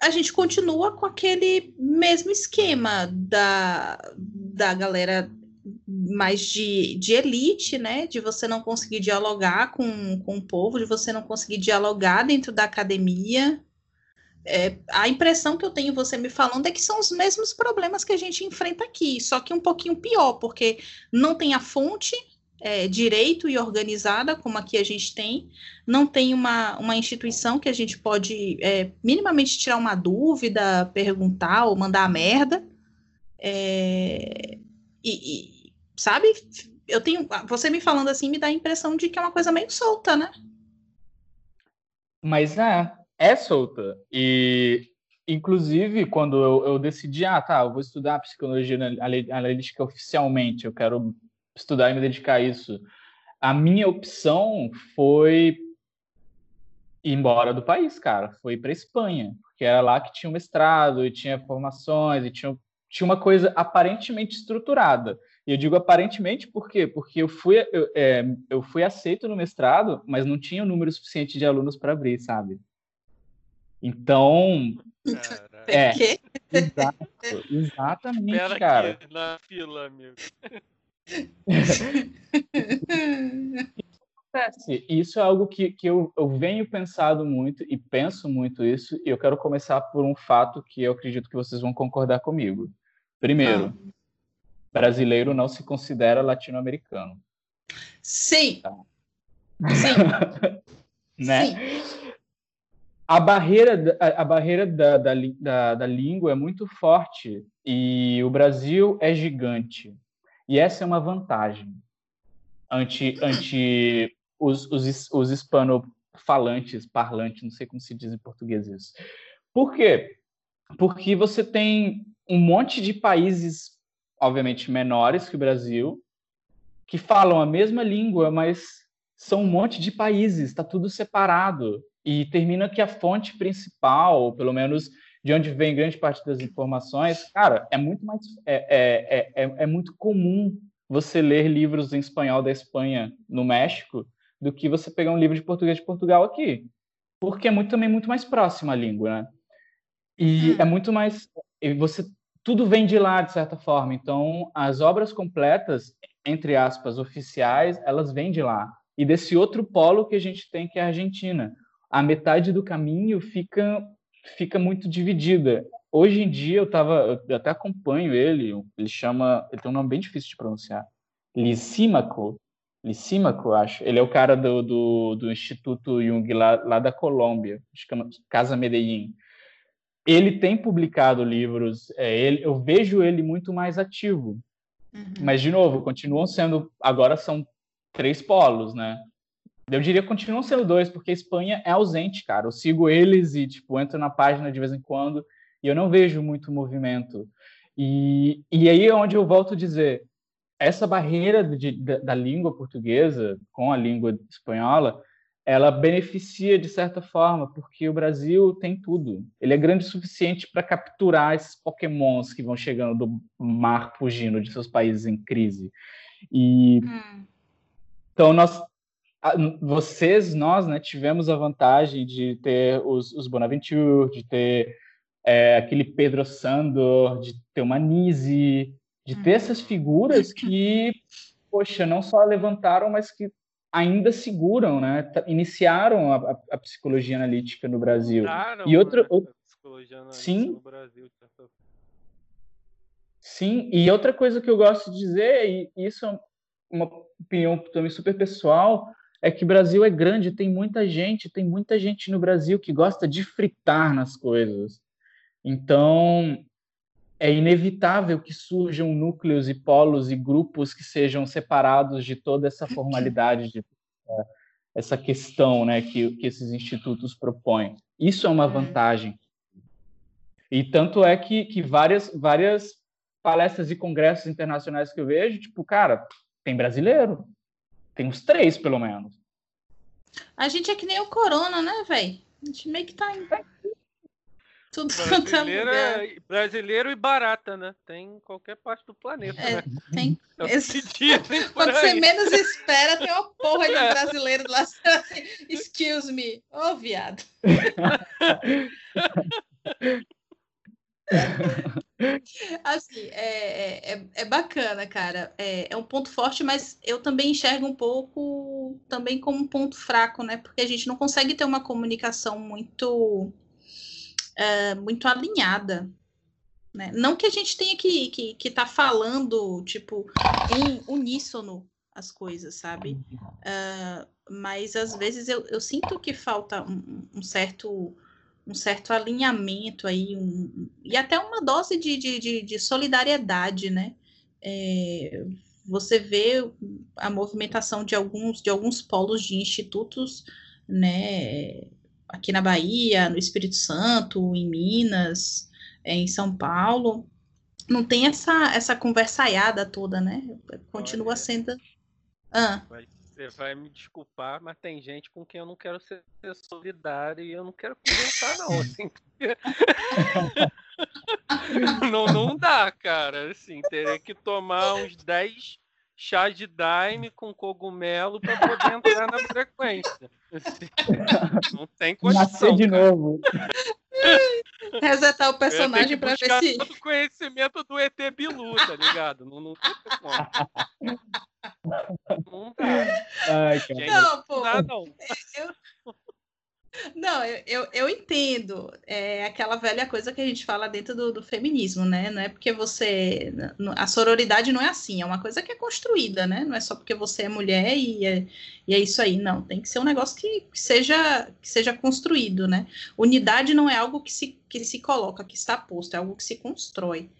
a gente continua com aquele mesmo esquema da, da galera mais de, de elite, né? De você não conseguir dialogar com, com o povo, de você não conseguir dialogar dentro da academia. É, a impressão que eu tenho você me falando é que são os mesmos problemas que a gente enfrenta aqui, só que um pouquinho pior, porque não tem a fonte é, direito e organizada, como aqui a gente tem, não tem uma, uma instituição que a gente pode é, minimamente tirar uma dúvida, perguntar ou mandar a merda. É, e, e, sabe, eu tenho. Você me falando assim me dá a impressão de que é uma coisa meio solta, né? Mas é, é solta. E inclusive, quando eu, eu, decidi, ah, tá, eu vou estudar psicologia analítica oficialmente, eu quero estudar e me dedicar a isso. A minha opção foi ir embora do país, cara. Foi para Espanha, porque era lá que tinha um mestrado e tinha formações e tinha tinha uma coisa aparentemente estruturada. E eu digo aparentemente por quê? Porque eu fui, eu, é, eu fui aceito no mestrado, mas não tinha o um número suficiente de alunos para abrir, sabe? Então. É, exato, exatamente, Espera cara. Na fila, amigo. Isso é algo que, que eu, eu venho pensado muito e penso muito isso, e eu quero começar por um fato que eu acredito que vocês vão concordar comigo. Primeiro, ah. brasileiro não se considera latino-americano. Sim. Tá? Sim. né? Sim. A barreira, a, a barreira da, da, da, da língua é muito forte e o Brasil é gigante. E essa é uma vantagem ante, ante os, os, os hispanofalantes, parlantes, não sei como se diz em português isso. Por quê? Porque você tem um monte de países, obviamente menores que o Brasil, que falam a mesma língua, mas são um monte de países, está tudo separado. E termina que a fonte principal, pelo menos de onde vem grande parte das informações, cara, é muito mais é, é, é, é, muito comum você ler livros em espanhol da Espanha no México do que você pegar um livro de português de Portugal aqui, porque é muito também muito mais próxima a língua, né? E hum. é muito mais você tudo vem de lá, de certa forma. Então, as obras completas, entre aspas, oficiais, elas vêm de lá. E desse outro polo que a gente tem, que é a Argentina. A metade do caminho fica, fica muito dividida. Hoje em dia, eu, tava, eu até acompanho ele, ele chama, ele tem um nome bem difícil de pronunciar, Lisímaco, Lisímaco, acho. Ele é o cara do, do, do Instituto Jung lá, lá da Colômbia, chama Casa Medellín ele tem publicado livros, é, ele, eu vejo ele muito mais ativo. Uhum. Mas, de novo, continuam sendo. Agora são três polos, né? Eu diria que continuam sendo dois, porque a Espanha é ausente, cara. Eu sigo eles e, tipo, entro na página de vez em quando e eu não vejo muito movimento. E, e aí é onde eu volto a dizer: essa barreira de, da, da língua portuguesa com a língua espanhola ela beneficia de certa forma, porque o Brasil tem tudo. Ele é grande o suficiente para capturar esses pokémons que vão chegando do mar fugindo de seus países em crise. E hum. então nós vocês, nós, né, tivemos a vantagem de ter os, os Bonaventure, de ter é, aquele Pedro Sandor, de ter uma Nise, de ter hum. essas figuras que, poxa, não só levantaram, mas que ainda seguram, né? Iniciaram a, a, a psicologia analítica no Brasil. e outro, outro... sim. no Brasil. Sim, e outra coisa que eu gosto de dizer, e isso é uma opinião também super pessoal, é que o Brasil é grande, tem muita gente, tem muita gente no Brasil que gosta de fritar nas coisas. Então, é inevitável que surjam núcleos e polos e grupos que sejam separados de toda essa formalidade, de é, essa questão né, que, que esses institutos propõem. Isso é uma uhum. vantagem. E tanto é que, que várias, várias palestras e congressos internacionais que eu vejo, tipo, cara, tem brasileiro. Tem uns três, pelo menos. A gente é que nem o Corona, né, velho? A gente meio que tá em tudo brasileiro, é, brasileiro e barata, né? Tem em qualquer parte do planeta, é, né? Tem. É Esse... Quando você menos espera, tem uma porra de é. brasileiro lá assim, excuse me. Ô, oh, viado. assim, é, é, é, é bacana, cara. É, é, um ponto forte, mas eu também enxergo um pouco também como um ponto fraco, né? Porque a gente não consegue ter uma comunicação muito é, muito alinhada. Né? Não que a gente tenha que estar que, que tá falando, tipo, em uníssono as coisas, sabe? Uh, mas às vezes eu, eu sinto que falta um, um certo um certo alinhamento aí, um, e até uma dose de, de, de, de solidariedade, né? É, você vê a movimentação de alguns, de alguns polos de institutos, né? Aqui na Bahia, no Espírito Santo, em Minas, é, em São Paulo, não tem essa, essa conversaiada toda, né? Continua sendo. Ah. Você vai me desculpar, mas tem gente com quem eu não quero ser solidário e eu não quero conversar, não. Assim, não, não dá, cara. Assim, teria que tomar uns 10 chá de daime com cogumelo para poder entrar na frequência. Assim, não tem condição. Nascer de cara. novo. Resetar o personagem para ver se. todo o conhecimento do ET Bilu, tá ligado? Não, não tem como. Ai, cara. Não, pô. Não não. Eu, não, eu, eu, eu, entendo. É aquela velha coisa que a gente fala dentro do, do, feminismo, né? Não é porque você. A sororidade não é assim, é uma coisa que é construída, né? Não é só porque você é mulher e é, e é isso aí. Não, tem que ser um negócio que, que, seja, que seja construído, né? Unidade não é algo que se, que se coloca, que está posto, é algo que se constrói.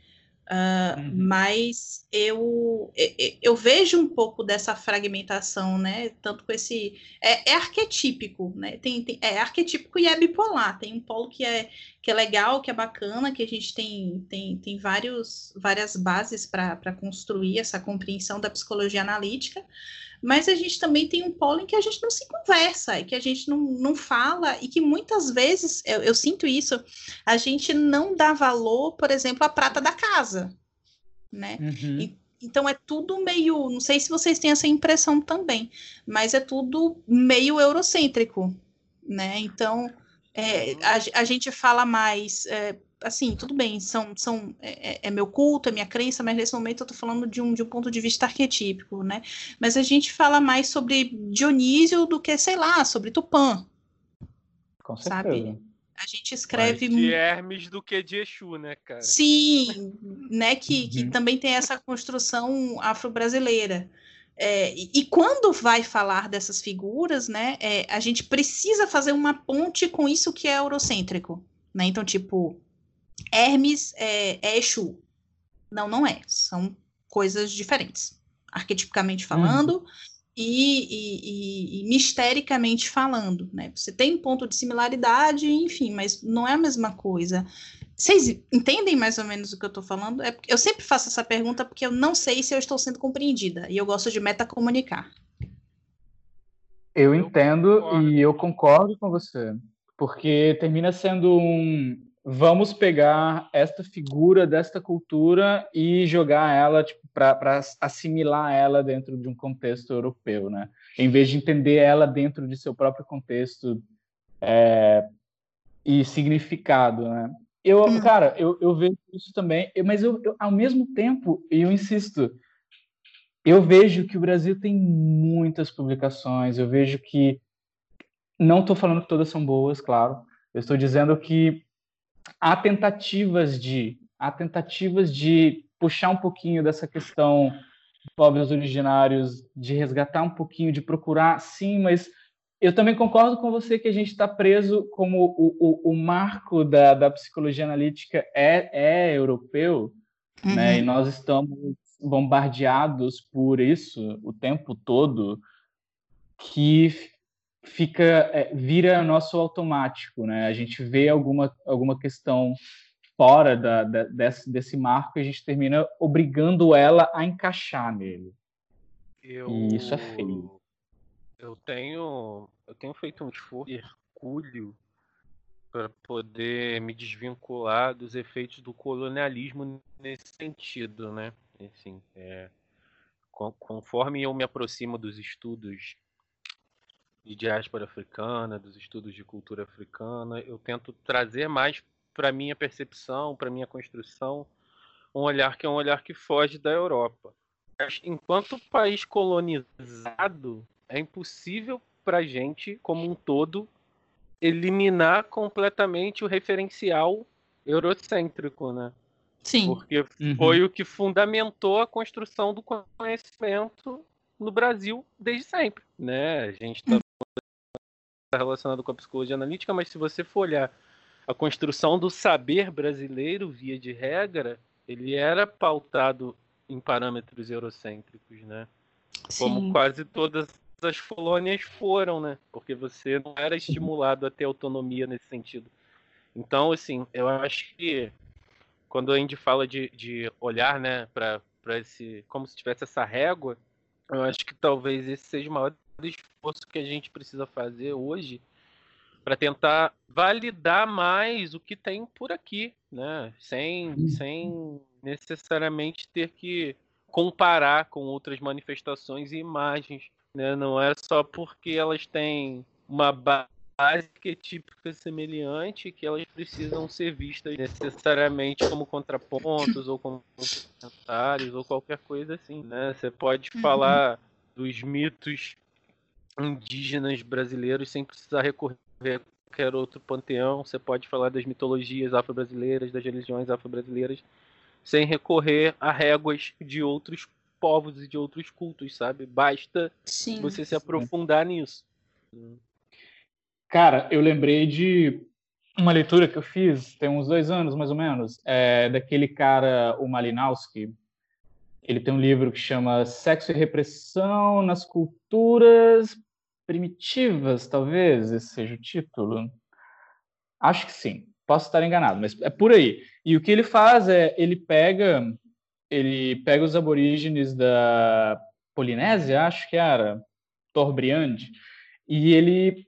Uh, uhum. Mas eu, eu, vejo um pouco dessa fragmentação, né? Tanto com esse. É, é arquetípico, né? Tem, tem, é arquetípico e é bipolar. Tem um polo que é, que é legal, que é bacana, que a gente tem, tem, tem vários, várias bases para construir essa compreensão da psicologia analítica mas a gente também tem um polo em que a gente não se conversa, que a gente não, não fala, e que muitas vezes, eu, eu sinto isso, a gente não dá valor, por exemplo, à prata da casa, né? Uhum. E, então é tudo meio, não sei se vocês têm essa impressão também, mas é tudo meio eurocêntrico, né? Então é, a, a, gente fala mais, é, assim, tudo bem, são, são, é, é, é, meu culto, é minha crença, mas nesse momento eu tô falando de um, de um ponto de vista arquetípico, né? Mas a gente fala mais sobre Dionísio do que, sei lá, sobre Tupã. Com sabe? A gente escreve. Mais de Hermes do que de Exu, né, cara? Sim, né? Que, que uhum. também tem essa construção afro-brasileira. É, e, e, quando vai falar dessas figuras, né, é, a gente precisa fazer uma ponte com isso que é eurocêntrico. Né? Então, tipo, Hermes é, é Exu. Não, não é. São coisas diferentes. Arquetipicamente falando uhum. e, e, e, e, mistericamente falando. Né? Você tem um ponto de similaridade, enfim, mas não é a mesma coisa. Vocês entendem mais ou menos o que eu estou falando? É, eu sempre faço essa pergunta porque eu não sei se eu estou sendo compreendida. E eu gosto de metacomunicar. Eu entendo eu e eu concordo com você. Porque termina sendo um, vamos pegar esta figura desta cultura e jogar ela tipo, para assimilar ela dentro de um contexto europeu, né? Em vez de entender ela dentro de seu próprio contexto é, e significado, né? Eu, hum. cara, eu, eu vejo isso também, mas eu, eu, ao mesmo tempo, eu insisto, eu vejo que o Brasil tem muitas publicações, eu vejo que não estou falando que todas são boas, claro. Eu estou dizendo que há tentativas de há tentativas de puxar um pouquinho dessa questão de pobres originários, de resgatar um pouquinho, de procurar, sim, mas eu também concordo com você que a gente está preso como o, o, o marco da, da, psicologia analítica é, é europeu, uhum. né? E nós estamos bombardeados por isso o tempo todo, que fica é, vira nosso automático, né? A gente vê alguma alguma questão fora da, da, desse, desse marco e a gente termina obrigando ela a encaixar nele. Eu, e isso é feio. Eu tenho eu tenho feito um esforço hercúleo para poder me desvincular dos efeitos do colonialismo nesse sentido, né? Assim, é, conforme eu me aproximo dos estudos de diáspora africana, dos estudos de cultura africana. Eu tento trazer mais para minha percepção, para minha construção, um olhar que é um olhar que foge da Europa. Enquanto país colonizado, é impossível para a gente, como um todo, eliminar completamente o referencial eurocêntrico, né? Sim. Porque uhum. foi o que fundamentou a construção do conhecimento no Brasil desde sempre, né? A gente está relacionado com a psicologia analítica, mas se você for olhar a construção do saber brasileiro, via de regra, ele era pautado em parâmetros eurocêntricos, né? Sim. Como quase todas as colônias foram, né? Porque você não era estimulado a ter autonomia nesse sentido. Então, assim, eu acho que quando a gente fala de, de olhar, né, para esse, como se tivesse essa régua, eu acho que talvez esse seja o maior esforço que a gente precisa fazer hoje para tentar validar mais o que tem por aqui, né? Sem, uhum. sem necessariamente ter que comparar com outras manifestações e imagens, né? Não é só porque elas têm uma base típica semelhante que elas precisam ser vistas necessariamente como contrapontos ou como comentários ou qualquer coisa assim, né? Você pode uhum. falar dos mitos indígenas brasileiros sem precisar recorrer a qualquer outro panteão. Você pode falar das mitologias afro-brasileiras, das religiões afro-brasileiras, sem recorrer a réguas de outros povos e de outros cultos, sabe? Basta Sim. você se aprofundar nisso. Cara, eu lembrei de uma leitura que eu fiz tem uns dois anos, mais ou menos, é, daquele cara, o Malinowski, ele tem um livro que chama Sexo e Repressão nas Culturas Primitivas, talvez esse seja o título. Acho que sim. Posso estar enganado, mas é por aí. E o que ele faz é ele pega ele pega os aborígenes da Polinésia, acho que era Torbriand, e ele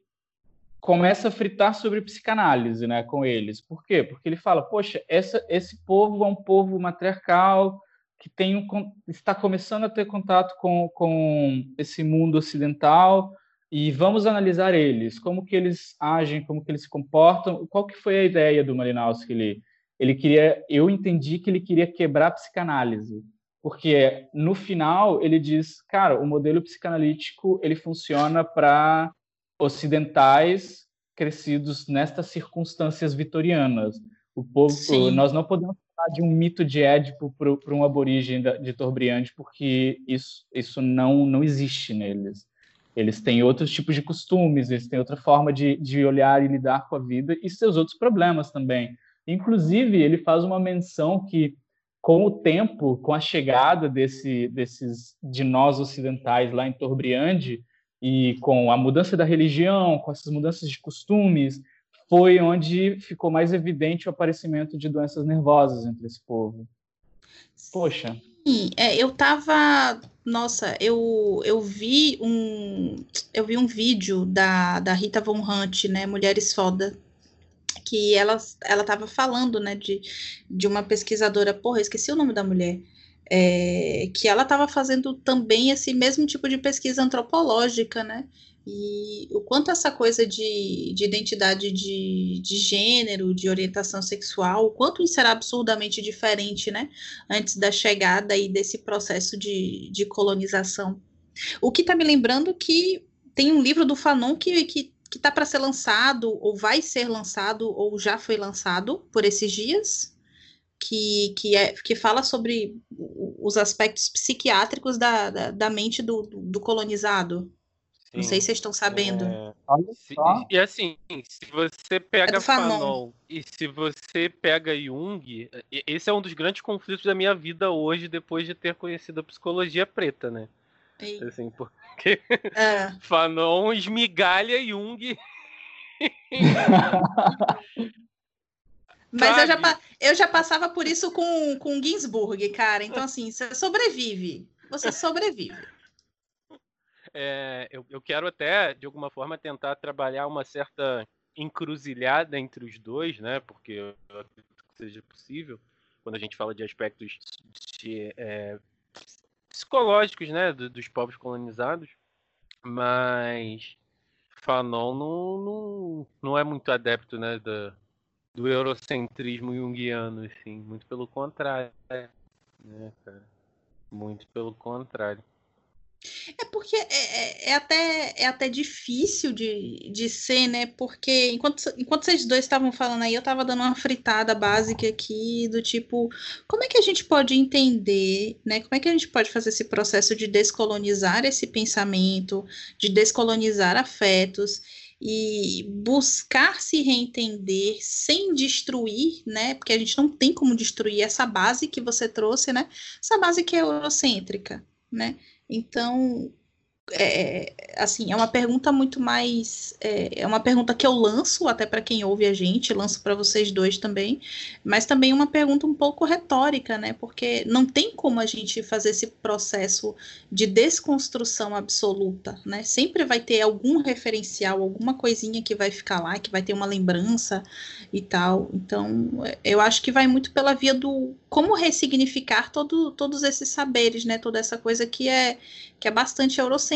começa a fritar sobre psicanálise, né, com eles. Por quê? Porque ele fala, poxa, essa, esse povo é um povo matriarcal, que tem um, está começando a ter contato com, com esse mundo ocidental e vamos analisar eles, como que eles agem, como que eles se comportam. Qual que foi a ideia do Malinowski? Ele, ele queria, eu entendi que ele queria quebrar a psicanálise, porque no final ele diz, cara, o modelo psicanalítico ele funciona para ocidentais crescidos nestas circunstâncias vitorianas. O povo, Sim. nós não podemos de um mito de Édipo para um aborígene de Torbriande, porque isso, isso não, não existe neles. Eles têm outros tipos de costumes, eles têm outra forma de, de olhar e lidar com a vida e seus outros problemas também. Inclusive, ele faz uma menção que, com o tempo, com a chegada desse, desses de nós ocidentais lá em Torbriande, e com a mudança da religião, com essas mudanças de costumes, foi onde ficou mais evidente o aparecimento de doenças nervosas entre esse povo. Poxa. Sim, é, eu tava. Nossa, eu, eu vi um. Eu vi um vídeo da, da Rita Von Hunt, né? Mulheres Foda. Que ela, ela tava falando, né, de, de uma pesquisadora, porra, esqueci o nome da mulher, é, que ela estava fazendo também esse mesmo tipo de pesquisa antropológica, né? E o quanto essa coisa de, de identidade de, de gênero, de orientação sexual, o quanto isso era absurdamente diferente, né? Antes da chegada e desse processo de, de colonização. O que está me lembrando que tem um livro do Fanon que, que que está para ser lançado, ou vai ser lançado, ou já foi lançado por esses dias, que, que, é, que fala sobre os aspectos psiquiátricos da, da, da mente do, do colonizado. Sim. Não sei se vocês estão sabendo. É... Se, e assim, se você pega é Fanon. Fanon e se você pega Jung, esse é um dos grandes conflitos da minha vida hoje, depois de ter conhecido a psicologia preta, né? Ei. Assim, porque é. Fanon esmigalha Jung. Mas eu já, eu já passava por isso com, com Ginsburg, cara. Então, assim, você sobrevive. Você sobrevive. É, eu, eu quero até, de alguma forma, tentar trabalhar uma certa encruzilhada entre os dois, né? Porque eu acredito que seja possível quando a gente fala de aspectos de, é, psicológicos, né, dos povos colonizados, mas Fanon não, não, não é muito adepto, né, da, do eurocentrismo junguiano, assim. Muito pelo contrário, né, cara? Muito pelo contrário. É porque é, é, é, até, é até difícil de, de ser, né? Porque enquanto, enquanto vocês dois estavam falando aí, eu estava dando uma fritada básica aqui, do tipo, como é que a gente pode entender, né? Como é que a gente pode fazer esse processo de descolonizar esse pensamento, de descolonizar afetos e buscar se reentender sem destruir, né? Porque a gente não tem como destruir essa base que você trouxe, né? Essa base que é eurocêntrica, né? Então, é, assim, é uma pergunta muito mais. É, é, uma pergunta que eu lanço até para quem ouve a gente, lanço para vocês dois também, mas também uma pergunta um pouco retórica, né? Porque não tem como a gente fazer esse processo de desconstrução absoluta, né? Sempre vai ter algum referencial, alguma coisinha que vai ficar lá, que vai ter uma lembrança e tal. Então, eu acho que vai muito pela via do como ressignificar todo, todos esses saberes, né? Toda essa coisa que é que é bastante eurocêntrica,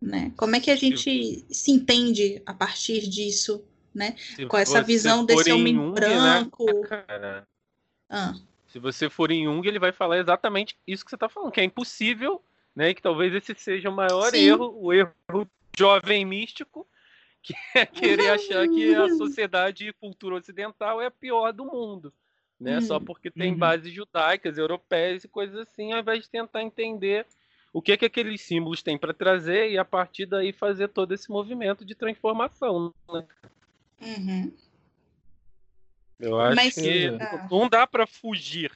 né? Como é que a gente se entende a partir disso, né? Se Com essa visão desse homem Jung, né, branco. Né, ah. Se você for em Jung, ele vai falar exatamente isso que você está falando, que é impossível, né? Que talvez esse seja o maior Sim. erro, o erro jovem místico, que é querer achar que a sociedade e cultura ocidental é a pior do mundo. Né? Uhum. Só porque tem uhum. bases judaicas, europeias e coisas assim, ao invés de tentar entender o que, que aqueles símbolos têm para trazer e a partir daí fazer todo esse movimento de transformação. Né? Uhum. Eu acho Mas, que ah. não dá para fugir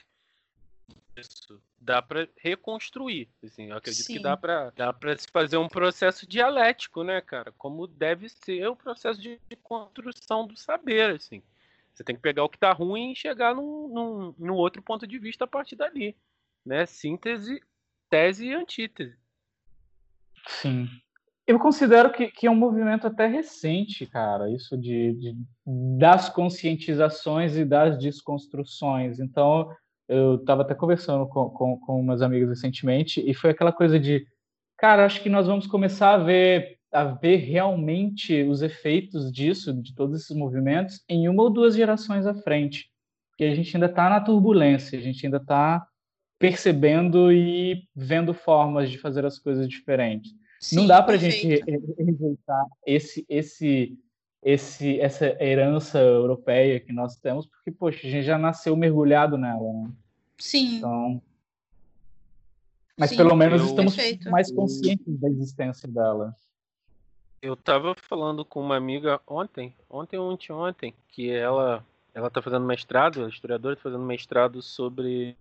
disso. Dá para reconstruir. Assim, eu acredito Sim. que dá para dá para se fazer um processo dialético, né, cara? Como deve ser o processo de, de construção do saber, assim. Você tem que pegar o que está ruim e chegar num, num, num outro ponto de vista a partir dali. Né? Síntese tese e antítese. Sim. Eu considero que, que é um movimento até recente, cara, isso de, de das conscientizações e das desconstruções. Então, eu estava até conversando com, com, com umas amigas recentemente e foi aquela coisa de, cara, acho que nós vamos começar a ver a ver realmente os efeitos disso, de todos esses movimentos, em uma ou duas gerações à frente. Porque a gente ainda está na turbulência, a gente ainda está percebendo e vendo formas de fazer as coisas diferentes. Sim, não dá para a gente rejeitar esse, esse, esse, essa herança europeia que nós temos, porque, poxa, a gente já nasceu mergulhado nela. Né? Sim. Então, mas Sim, pelo menos eu... estamos Perfeito. mais conscientes da existência dela. Eu estava falando com uma amiga ontem, ontem ou anteontem, que ela ela está fazendo mestrado, a historiadora está fazendo mestrado sobre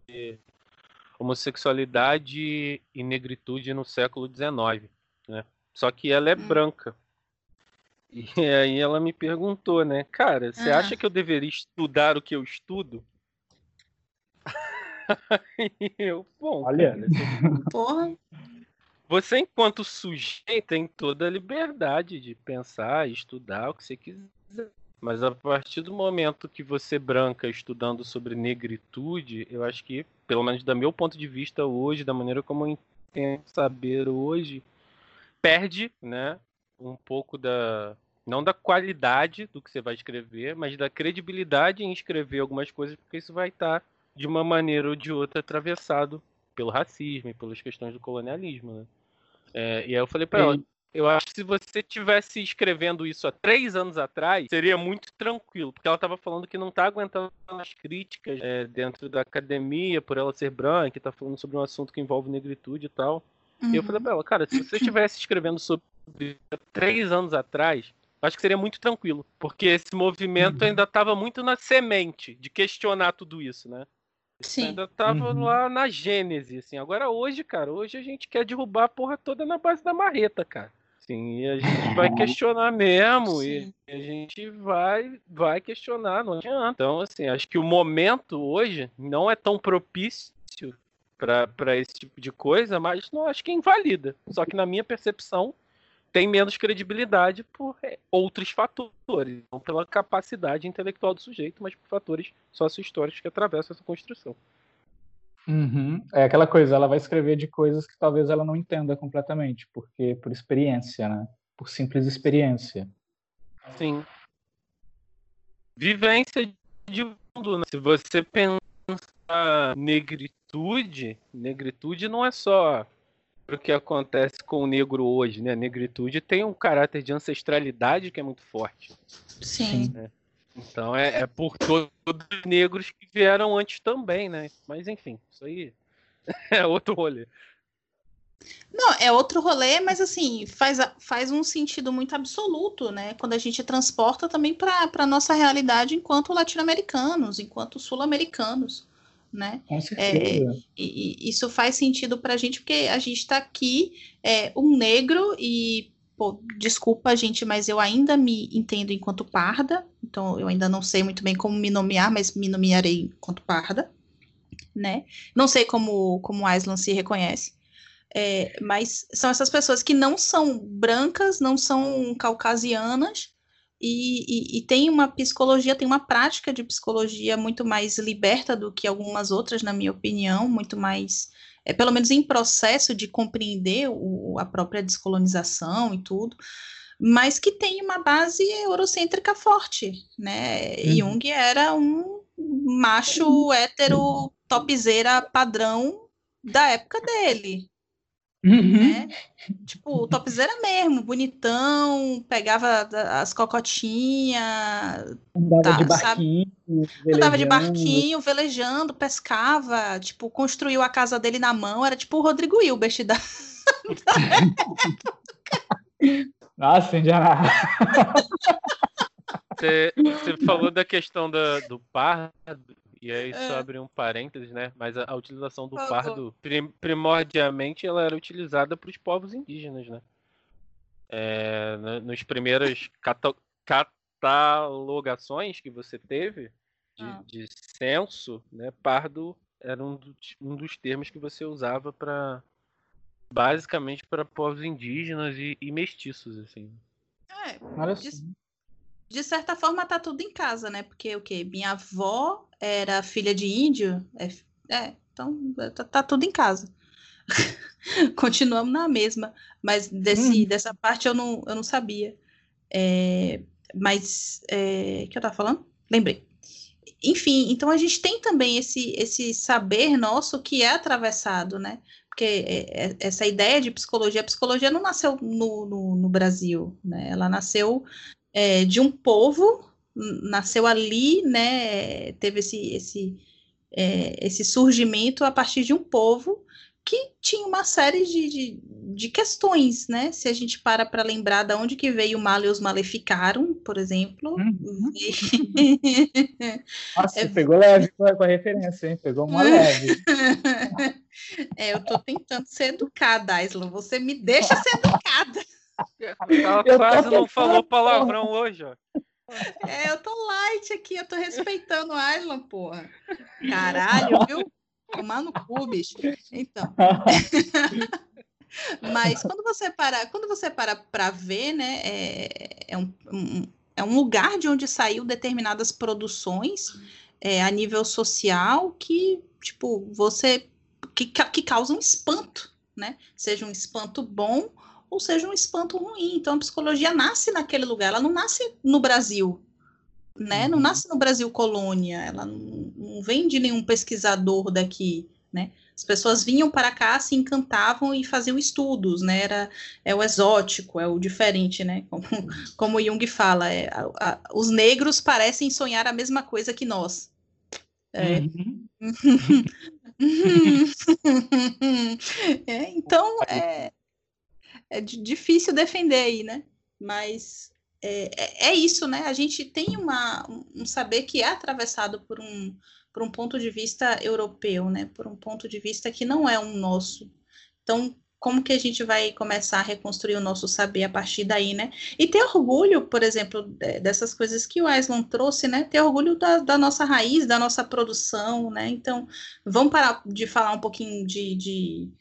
homossexualidade e negritude no século XIX, né? Só que ela é hum. branca. E aí ela me perguntou, né, cara, você ah. acha que eu deveria estudar o que eu estudo? e eu, bom, olha, porra. Você, enquanto sujeito, tem toda a liberdade de pensar, estudar o que você quiser. Mas a partir do momento que você branca estudando sobre negritude, eu acho que, pelo menos do meu ponto de vista hoje, da maneira como eu entendo saber hoje, perde, né, um pouco da não da qualidade do que você vai escrever, mas da credibilidade em escrever algumas coisas, porque isso vai estar de uma maneira ou de outra atravessado pelo racismo e pelas questões do colonialismo, né? É, e aí eu falei para ela, eu acho que se você tivesse escrevendo isso há três anos atrás, seria muito tranquilo, porque ela estava falando que não está aguentando as críticas é, dentro da academia por ela ser branca, está falando sobre um assunto que envolve negritude e tal. Uhum. E eu falei uhum. pra ela, cara, se você estivesse escrevendo sobre três anos atrás, acho que seria muito tranquilo, porque esse movimento uhum. ainda estava muito na semente de questionar tudo isso, né? Sim. Ainda tava uhum. lá na gênese, assim. Agora hoje, cara, hoje a gente quer derrubar a porra toda na base da marreta, cara. Sim, e a gente vai questionar mesmo, Sim. e a gente vai, vai questionar, não adianta. Então, assim, acho que o momento hoje não é tão propício para esse tipo de coisa, mas não acho que invalida. Só que na minha percepção tem menos credibilidade por é, outros fatores, não pela capacidade intelectual do sujeito, mas por fatores sócio-históricos que atravessam essa construção. Uhum. É aquela coisa, ela vai escrever de coisas que talvez ela não entenda completamente, porque por experiência, né? Por simples experiência. Sim. vivência de mundo. Né? Se você pensar negritude, negritude não é só o que acontece com o negro hoje, né? A negritude tem um caráter de ancestralidade que é muito forte. Sim. Né? Então é, é por todos os negros que vieram antes também, né? Mas enfim, isso aí é outro rolê. Não, é outro rolê, mas assim, faz, faz um sentido muito absoluto, né? Quando a gente transporta também para a nossa realidade enquanto latino-americanos, enquanto sul-americanos, né? Com certeza. É, e, e isso faz sentido para a gente, porque a gente está aqui, é, um negro, e pô, desculpa, gente, mas eu ainda me entendo enquanto parda, então eu ainda não sei muito bem como me nomear, mas me nomearei enquanto parda, né? Não sei como, como Aislan se reconhece. É, mas são essas pessoas que não são brancas, não são caucasianas, e, e, e, tem uma psicologia, tem uma prática de psicologia muito mais liberta do que algumas outras, na minha opinião, muito mais, é, pelo menos em processo de compreender o, a própria descolonização e tudo, mas que tem uma base eurocêntrica forte, né? Uhum. Jung era um macho hétero topzeira padrão da época dele, Uhum. Né? Tipo, o topzera mesmo, bonitão, pegava as cocotinhas. Andava tá, de barquinho. Andava de barquinho, velejando, pescava, tipo, construiu a casa dele na mão, era tipo o Rodrigo Hilbert da. Nossa, Indiana. Você, você falou da questão da, do pardo e aí É. só abre um parênteses, né? Mas a, a utilização do pardo, prim- primordialmente, ela era utilizada para os povos indígenas, né? É, na- nos primeiras cata- catalogações que você teve de, Ah. de censo, né? Pardo era um, do- um dos termos que você usava para basicamente para povos indígenas e, e mestiços, assim. É, Olha de, só. de certa forma tá tudo em casa, né? Porque o quê? Minha avó era filha de índio. É, é, então tá, tá tudo em casa. Continuamos na mesma. Mas desse, Hum. dessa parte eu não, eu não sabia. É, mas é, o que eu tava falando? Lembrei. Enfim, então a gente tem também esse, esse saber nosso que é atravessado, né? Porque é, é, essa ideia de psicologia, a psicologia não nasceu no, no, no Brasil, né? Ela nasceu é, de um povo, nasceu ali, né? Teve esse, esse, é, esse surgimento a partir de um povo que tinha uma série de, de, de questões, né? Se a gente para para lembrar de onde que veio o mal e os maleficaram, por exemplo. Uhum. Nossa, É- pegou leve com a, referência, hein? Pegou uma leve. É, eu tô tentando ser educada, Aislan. Você me deixa ser educada. Ela quase não falou palavrão hoje, ó. É, eu tô light aqui, eu tô respeitando o Aislan, porra. Caralho, viu? Tomar no cu, bicho. Então. Mas quando você para, quando você para para ver, né, é, é um, um- é um lugar de onde saiu determinadas produções é, a nível social que, tipo, você que, que causam espanto, né? Seja um espanto bom ou seja um espanto ruim. Então a psicologia nasce naquele lugar, ela não nasce no Brasil, né? Não Uhum. nasce no Brasil colônia, ela não, não vem de nenhum pesquisador daqui, né? As pessoas vinham para cá, se encantavam e faziam estudos, né? Era, é o exótico, é o diferente, né? Como, como Jung fala, é, a- a- os negros parecem sonhar a mesma coisa que nós. É, Uhum. É, então é, é di- difícil defender aí, né? Mas é, é, é isso, né? A gente tem uma, um saber que é atravessado por um, por um ponto de vista europeu, né? Por um ponto de vista que não é um nosso. Então, como que a gente vai começar a reconstruir o nosso saber a partir daí, né? E ter orgulho, por exemplo, de- dessas coisas que o Aislan trouxe, né? Ter orgulho da, da nossa raiz, da nossa produção, né? Então, vamos parar de falar um pouquinho de, de-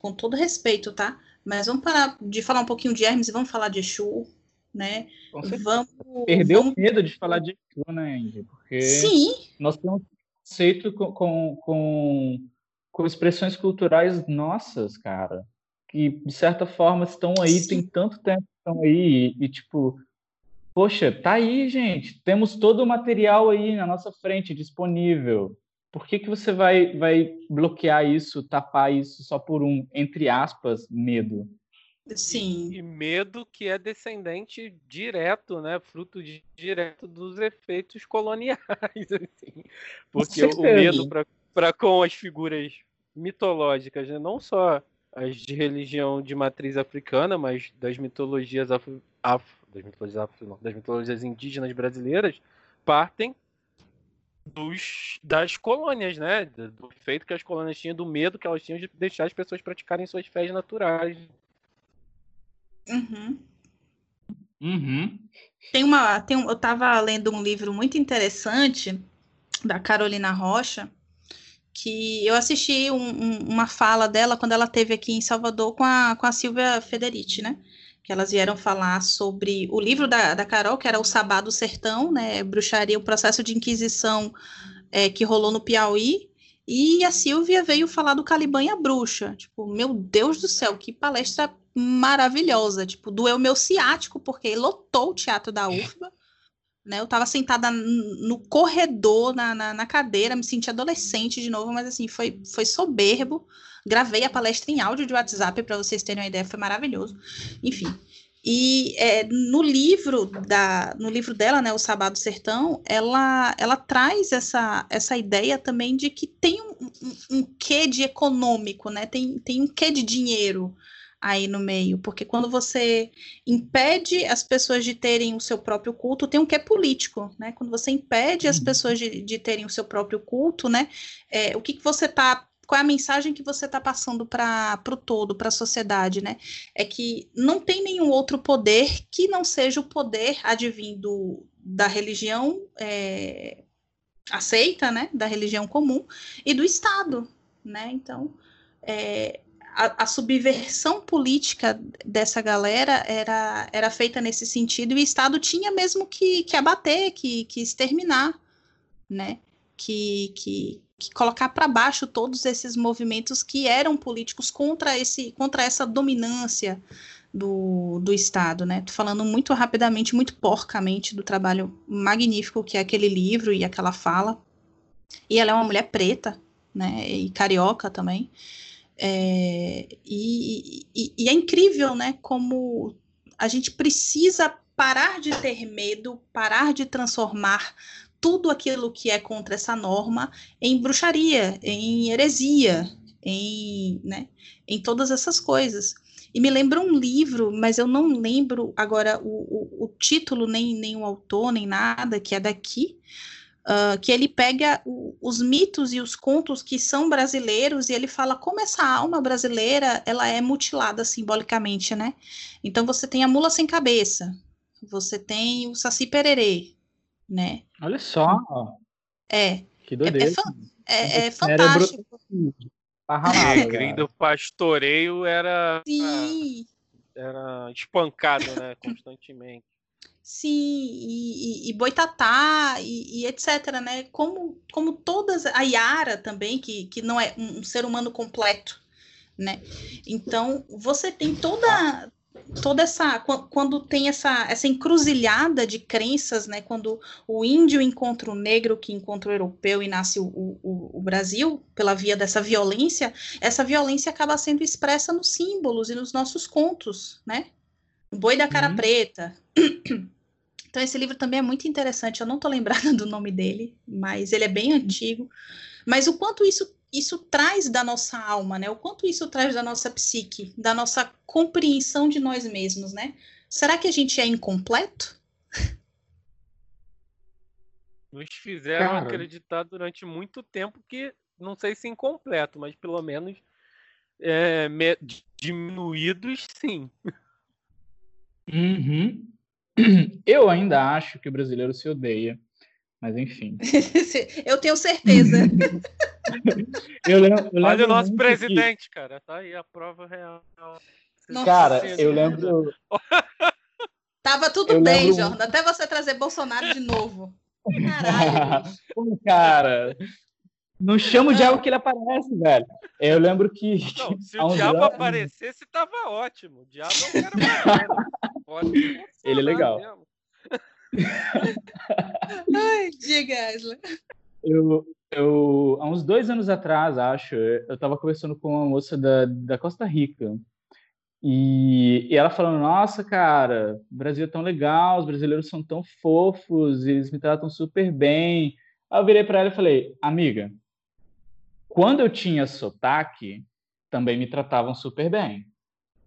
com todo respeito, tá? Mas vamos parar de falar um pouquinho de Hermes e vamos falar de Exu, né? Vamos, Perdeu vamos... o medo de falar de Exu, né, Andy? Porque Sim, nós temos conceito com, com, com, com expressões culturais nossas, cara, que de certa forma estão aí, Sim. tem tanto tempo que estão aí, e, e, tipo, Poxa, tá aí, gente. Temos todo o material aí na nossa frente disponível. Por que, que você vai, vai bloquear isso, tapar isso só por um, entre aspas, medo? Sim. E medo que é descendente direto, né? Fruto de, direto dos efeitos coloniais, assim. Porque o medo para com as figuras mitológicas, né? não só as de religião de matriz africana, mas das mitologias afro, afro das mitologias afro, não, das mitologias indígenas brasileiras, partem dos, das colônias, né? Do efeito que as colônias tinham, do medo que elas tinham de deixar as pessoas praticarem suas fés naturais. Uhum. Uhum. Tem uma, tem um, eu estava lendo um livro muito interessante da Carolina Rocha, que eu assisti um, um, uma fala dela quando ela teve aqui em Salvador com a, com a Silvia Federici, né? Que elas vieram falar sobre o livro da, da Carol, que era O Sabá do Sertão, né? Bruxaria, o processo de inquisição é, que rolou no Piauí. E a Silvia veio falar do Caliban e a Bruxa. Tipo, meu Deus do céu, que palestra maravilhosa. Tipo, doeu meu ciático, porque lotou o teatro da UFBA. Né? Eu estava sentada no corredor, na, na, na, cadeira, me senti adolescente de novo, mas assim, foi, foi soberbo. Gravei a palestra em áudio de WhatsApp para vocês terem uma ideia, foi maravilhoso. Enfim. E é, no livro da, no livro dela, né, o Sabá do Sertão, ela, ela traz essa, essa ideia também de que tem um, um, um quê de econômico, né? Tem, tem um quê de dinheiro aí no meio, porque quando você impede as pessoas de terem o seu próprio culto, tem um que é político, né? Quando você impede as uhum. pessoas de, de terem o seu próprio culto, né? É, o que, que você está qual é a mensagem que você está passando para o todo, para a sociedade, né? É que não tem nenhum outro poder que não seja o poder advindo da religião é, aceita, né? Da religião comum e do Estado, né? Então, é, a, a, subversão política dessa galera era, era feita nesse sentido e o Estado tinha mesmo que, que abater, que, que exterminar, né? Que, que, colocar para baixo todos esses movimentos que eram políticos contra, esse, contra essa dominância do, do Estado, né? Tô falando muito rapidamente, muito porcamente do trabalho magnífico que é aquele livro e aquela fala. E ela é uma mulher preta, né? E carioca também. É, e, e, e, é incrível, né? Como a gente precisa parar de ter medo, parar de transformar tudo aquilo que é contra essa norma em bruxaria, em heresia, em, né, em todas essas coisas. E me lembra um livro, mas eu não lembro agora o, o, o título, nem, nem o autor, nem nada, que é daqui, Uh, que ele pega o, os mitos e os contos que são brasileiros e ele fala como essa alma brasileira ela é mutilada simbolicamente, né? Então você tem a mula sem cabeça, você tem o saci pererê, né? Olha só. É. Que doideira. É, é, é fantástico. O do pastoreio era Sim. era espancado, né, constantemente. Sim, e, e, e Boitatá, e, e, etc, né? Como, como todas, a Yara também, que, que não é um, um ser humano completo, né? Então, você tem toda, toda essa quando tem essa essa encruzilhada de crenças, né? Quando o índio encontra o negro que encontra o europeu e nasce o, o, o, Brasil pela via dessa violência, essa violência acaba sendo expressa nos símbolos e nos nossos contos, né? O boi da cara uhum. preta. Então, esse livro também é muito interessante. Eu não estou lembrada do nome dele, mas ele é bem antigo. Mas o quanto isso, isso traz da nossa alma, né? O quanto isso traz da nossa psique, da nossa compreensão de nós mesmos, né? Será que a gente é incompleto? Nos fizeram Cara. acreditar durante muito tempo que, não sei se incompleto, mas pelo menos é, diminuídos, sim. Uhum. Eu ainda acho que o brasileiro se odeia, mas enfim. eu tenho certeza. eu lembro, eu Olha o nosso presidente, que... cara. Tá aí a prova real. Nossa, cara, eu lembro. Tava tudo eu bem, lembro... Jordan. Até você trazer Bolsonaro de novo. Caralho. cara, não chama o diabo que ele aparece, velho. Eu lembro que. Não, se o diabo anos... aparecesse, tava ótimo. O diabo é um cara Pode ele é legal. Mesmo. Ai, diga, Asla. Eu, eu, há uns dois anos atrás, acho, eu estava conversando com uma moça da, da Costa Rica. E, e ela falando, nossa, cara, o Brasil é tão legal, os brasileiros são tão fofos, eles me tratam super bem. Aí eu virei para ela e falei, amiga, quando eu tinha sotaque, também me tratavam super bem.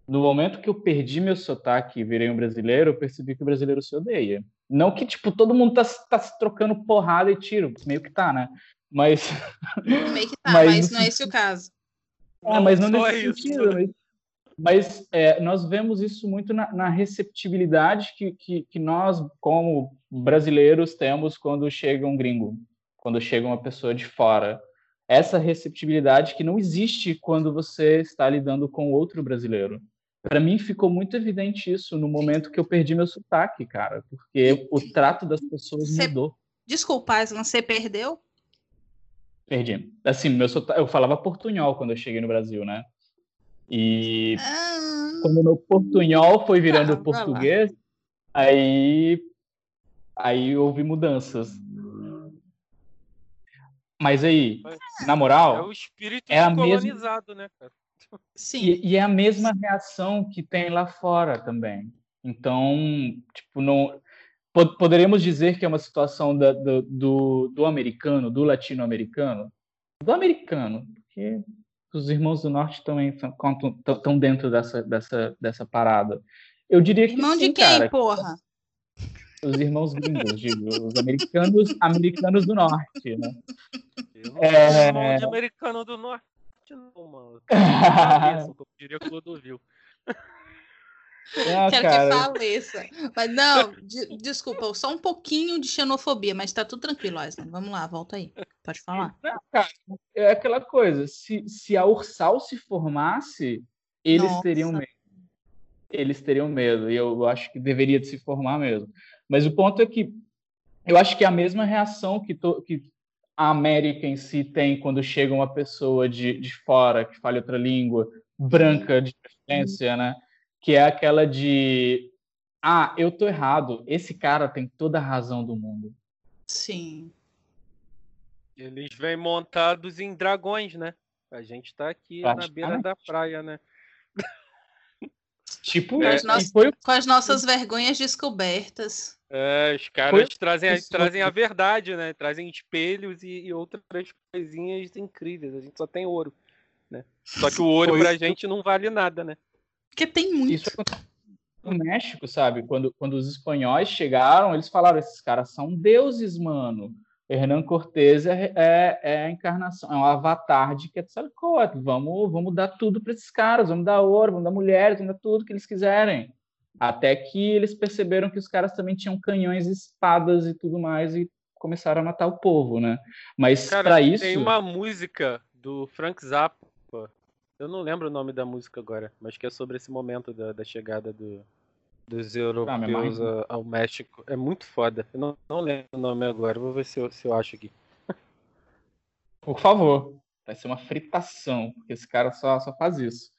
No momento que eu perdi meu sotaque e virei um brasileiro, eu percebi que o brasileiro se odeia. Não que, tipo, todo mundo tá, tá se trocando porrada e tiro, meio que tá, né? Mas. Meio que tá, mas, mas não é esse o caso. É, mas não, não nesse sentido. Mas, mas é, nós vemos isso muito na, na receptibilidade que, que, que, nós, como brasileiros, temos quando chega um gringo, quando chega uma pessoa de fora. Essa receptibilidade que não existe quando você está lidando com outro brasileiro. Para mim ficou muito evidente isso no momento que eu perdi meu sotaque, cara, porque o trato das pessoas Cê... mudou. Desculpa, você perdeu? Perdi. Assim, meu sotaque, eu falava portunhol quando eu cheguei no Brasil, né? E ah... quando meu portunhol foi virando ah, português, aí aí houve mudanças. Mas aí, na moral, é o espírito é a colonizado, mesma... né, cara? Sim. E, e, é a mesma reação que tem lá fora também. Então, tipo, não poderíamos dizer que é uma situação da, do, do, do, americano, do latino-americano, do americano, porque os irmãos do norte também estão dentro dessa, dessa, dessa parada. Eu diria que Irmão sim, de quem, cara. porra? Os irmãos gringos, digo, os americanos, americanos do norte, né? é... Irmão de americano do norte, não, mano. Cabeça, como diria Clodovil. Ah, Quero cara. que faleça. Mas não, de, desculpa, só um pouquinho de xenofobia, mas tá tudo tranquilo, Aslan. Vamos lá, volta aí. Pode falar. Não, cara, é aquela coisa. Se, se a Ursal se formasse, eles Nossa. teriam medo. Eles teriam medo. E eu acho que deveria de se formar mesmo. Mas o ponto é que eu acho que é a mesma reação que, to, que a América em si tem quando chega uma pessoa de, de fora que fala outra língua, branca de preferência, né? que é aquela de ah, eu tô errado, esse cara tem toda a razão do mundo. Sim. Eles vêm montados em dragões, né? A gente tá aqui na beira da praia, né? Tipo, com, as, no... foi... com as nossas vergonhas descobertas. É, os caras foi... trazem, a, trazem a verdade, né? Trazem espelhos e, e, outras coisinhas incríveis. A gente só tem ouro, né? Só que o ouro foi... pra gente não vale nada, né? Porque tem muito. Isso no México, sabe? Quando, quando os espanhóis chegaram, eles falaram: esses caras são deuses, mano. Hernán Cortés é, é, é, a encarnação, é um avatar de Quetzalcoatl. Vamos, vamos dar tudo para esses caras, vamos dar ouro, vamos dar mulheres, vamos dar tudo que eles quiserem. Até que eles perceberam que os caras também tinham canhões, espadas e tudo mais e começaram a matar o povo, né? Mas para isso tem uma música do Frank Zappa eu não lembro o nome da música agora, mas que é sobre esse momento da, da chegada do, dos europeus ah, ao México. É muito foda. Eu não, não lembro o nome agora, vou ver se eu, se eu acho aqui. Por favor. Vai ser uma fritação, porque esse cara só, só faz isso.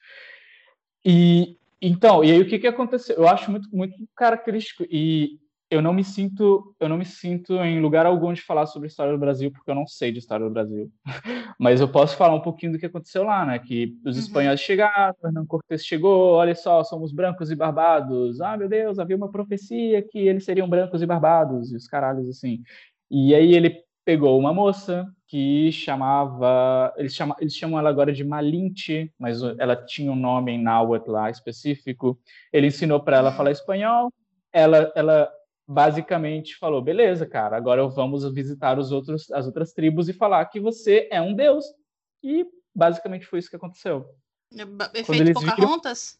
E então, e aí o que, que aconteceu? Eu acho muito, muito característico. E eu não me sinto eu não me sinto em lugar algum de falar sobre a história do Brasil porque eu não sei de história do Brasil. Mas eu posso falar um pouquinho do que aconteceu lá né? Que os uhum. espanhóis chegaram Fernando Cortés chegou olha só somos brancos e barbados. Ah meu Deus havia uma profecia que eles seriam brancos e barbados. E os caralhos assim. E aí ele pegou uma moça que chamava eles chamam eles chamam ela agora de Malinche mas ela tinha um nome em náhuatl lá específico. Ele ensinou para ela falar espanhol ela, ela basicamente falou: beleza, cara, agora vamos visitar os outros, as outras tribos e falar que você é um deus. E basicamente foi isso que aconteceu. Efeito Pocahontas?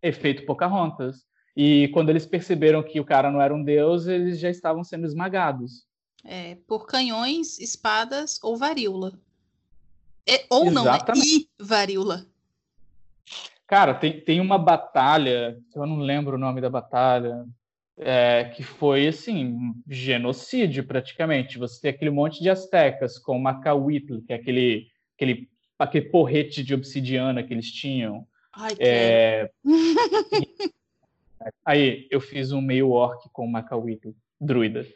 Viram... Efeito Pocahontas. E quando eles perceberam que o cara não era um deus, eles já estavam sendo esmagados. É, por canhões, espadas ou varíola. É, ou Exatamente. não, é e varíola. Cara, tem, tem uma batalha, eu não lembro o nome da batalha, é, que foi assim genocídio praticamente. Você tem aquele monte de astecas com Macahuitl, que é aquele aquele aquele porrete de obsidiana que eles tinham. Ai, é... Aí, eu fiz um meio orc com Macawito, druida.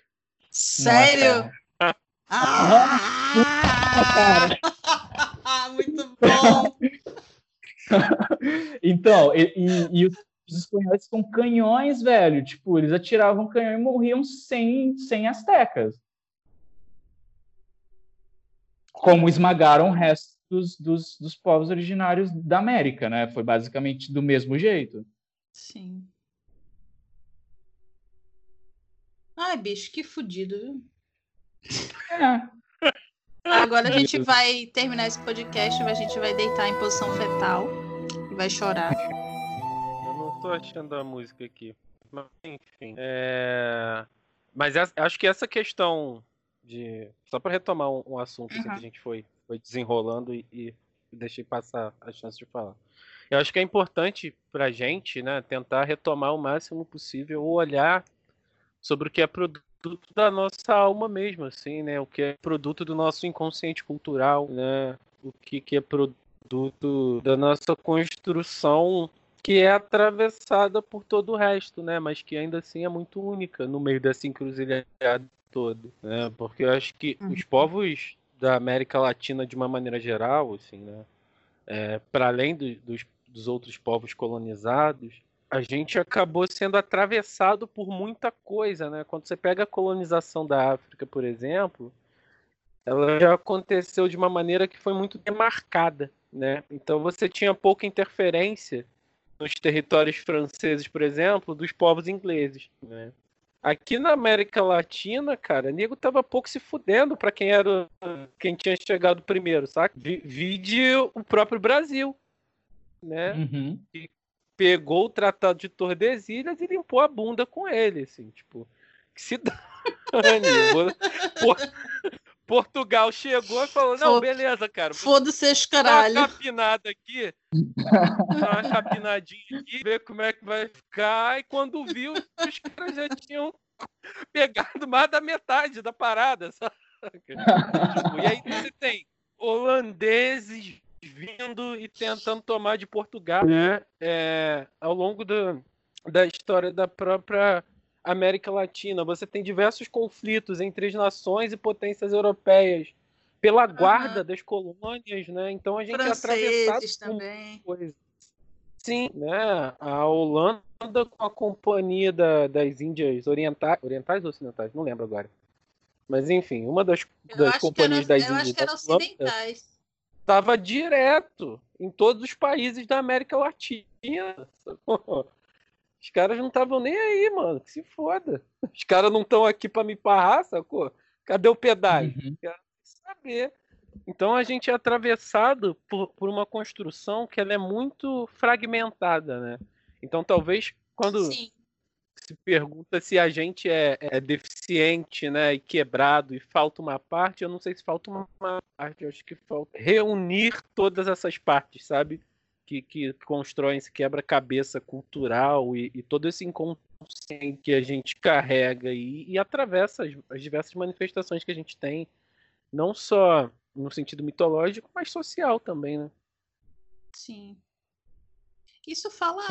Sério? Ah! Muito bom! então, e, e, e, os espanhóis são canhões, velho. Tipo, eles atiravam canhão e morriam sem, sem astecas. Como esmagaram o resto dos, dos, dos povos originários da América, né? Foi basicamente do mesmo jeito. Sim. Ai, bicho, que fudido, viu? É. Agora a gente vai terminar esse podcast, a gente vai deitar em posição fetal e vai chorar. Tô achando a música aqui. Mas, enfim. É... Mas acho que essa questão de. Só para retomar um, um assunto uhum. assim, que a gente foi, foi desenrolando e, e deixei passar a chance de falar. Eu acho que é importante pra gente, né, tentar retomar o máximo possível o olhar sobre o que é produto da nossa alma mesmo, assim, né? O que é produto do nosso inconsciente cultural, né? O que, que é produto da nossa construção que é atravessada por todo o resto, né? Mas que ainda assim é muito única no meio dessa encruzilhada todo, né? Porque eu acho que uhum. os povos da América Latina, de uma maneira geral, assim, né? É, para além do, dos, dos outros povos colonizados, a gente acabou sendo atravessado por muita coisa, né? Quando você pega a colonização da África, por exemplo, ela já aconteceu de uma maneira que foi muito demarcada, né? Então você tinha pouca interferência nos territórios franceses, por exemplo, dos povos ingleses, né? Aqui na América Latina, cara, nego tava pouco se fudendo para quem era quem tinha chegado primeiro, saca? Vide o próprio Brasil, né? Uhum. E pegou o Tratado de Tordesilhas e limpou a bunda com ele, assim, tipo, que se dane. Portugal chegou e falou: Não, beleza, cara. Foda-se esse caralho. Dá uma capinada aqui. Dá uma capinadinha aqui, ver como é que vai ficar. E quando viu, os caras já tinham pegado mais da metade da parada, sabe? Tipo, e aí você tem holandeses vindo e tentando tomar de Portugal né? é, ao longo do, da história da própria América Latina. Você tem diversos conflitos entre as nações e potências europeias pela guarda uhum. das colônias, né? Então a gente é atravessado também. Coisa. Sim, né? A Holanda com a companhia da, das Índias orientais, orientais ou ocidentais, não lembro agora. Mas enfim, uma das, das companhias era, das Índias. Eu acho que eram ocidentais estava direto em todos os países da América Latina. Os caras não estavam nem aí, mano. Que se foda. Os caras não estão aqui para me parrar, sacou? Cadê o pedágio? Uhum. Quero saber. Então a gente é atravessado por, por uma construção que ela é muito fragmentada, né? Então talvez quando Sim se pergunta se a gente é, é, deficiente, né, e quebrado e falta uma parte, eu não sei se falta uma parte, eu acho que falta reunir todas essas partes, sabe? Que, que constroem esse quebra-cabeça cultural e, e, todo esse inconsciente que a gente carrega e, e atravessa as, as diversas manifestações que a gente tem, não só no sentido mitológico, mas social também, né? Sim. Isso fala,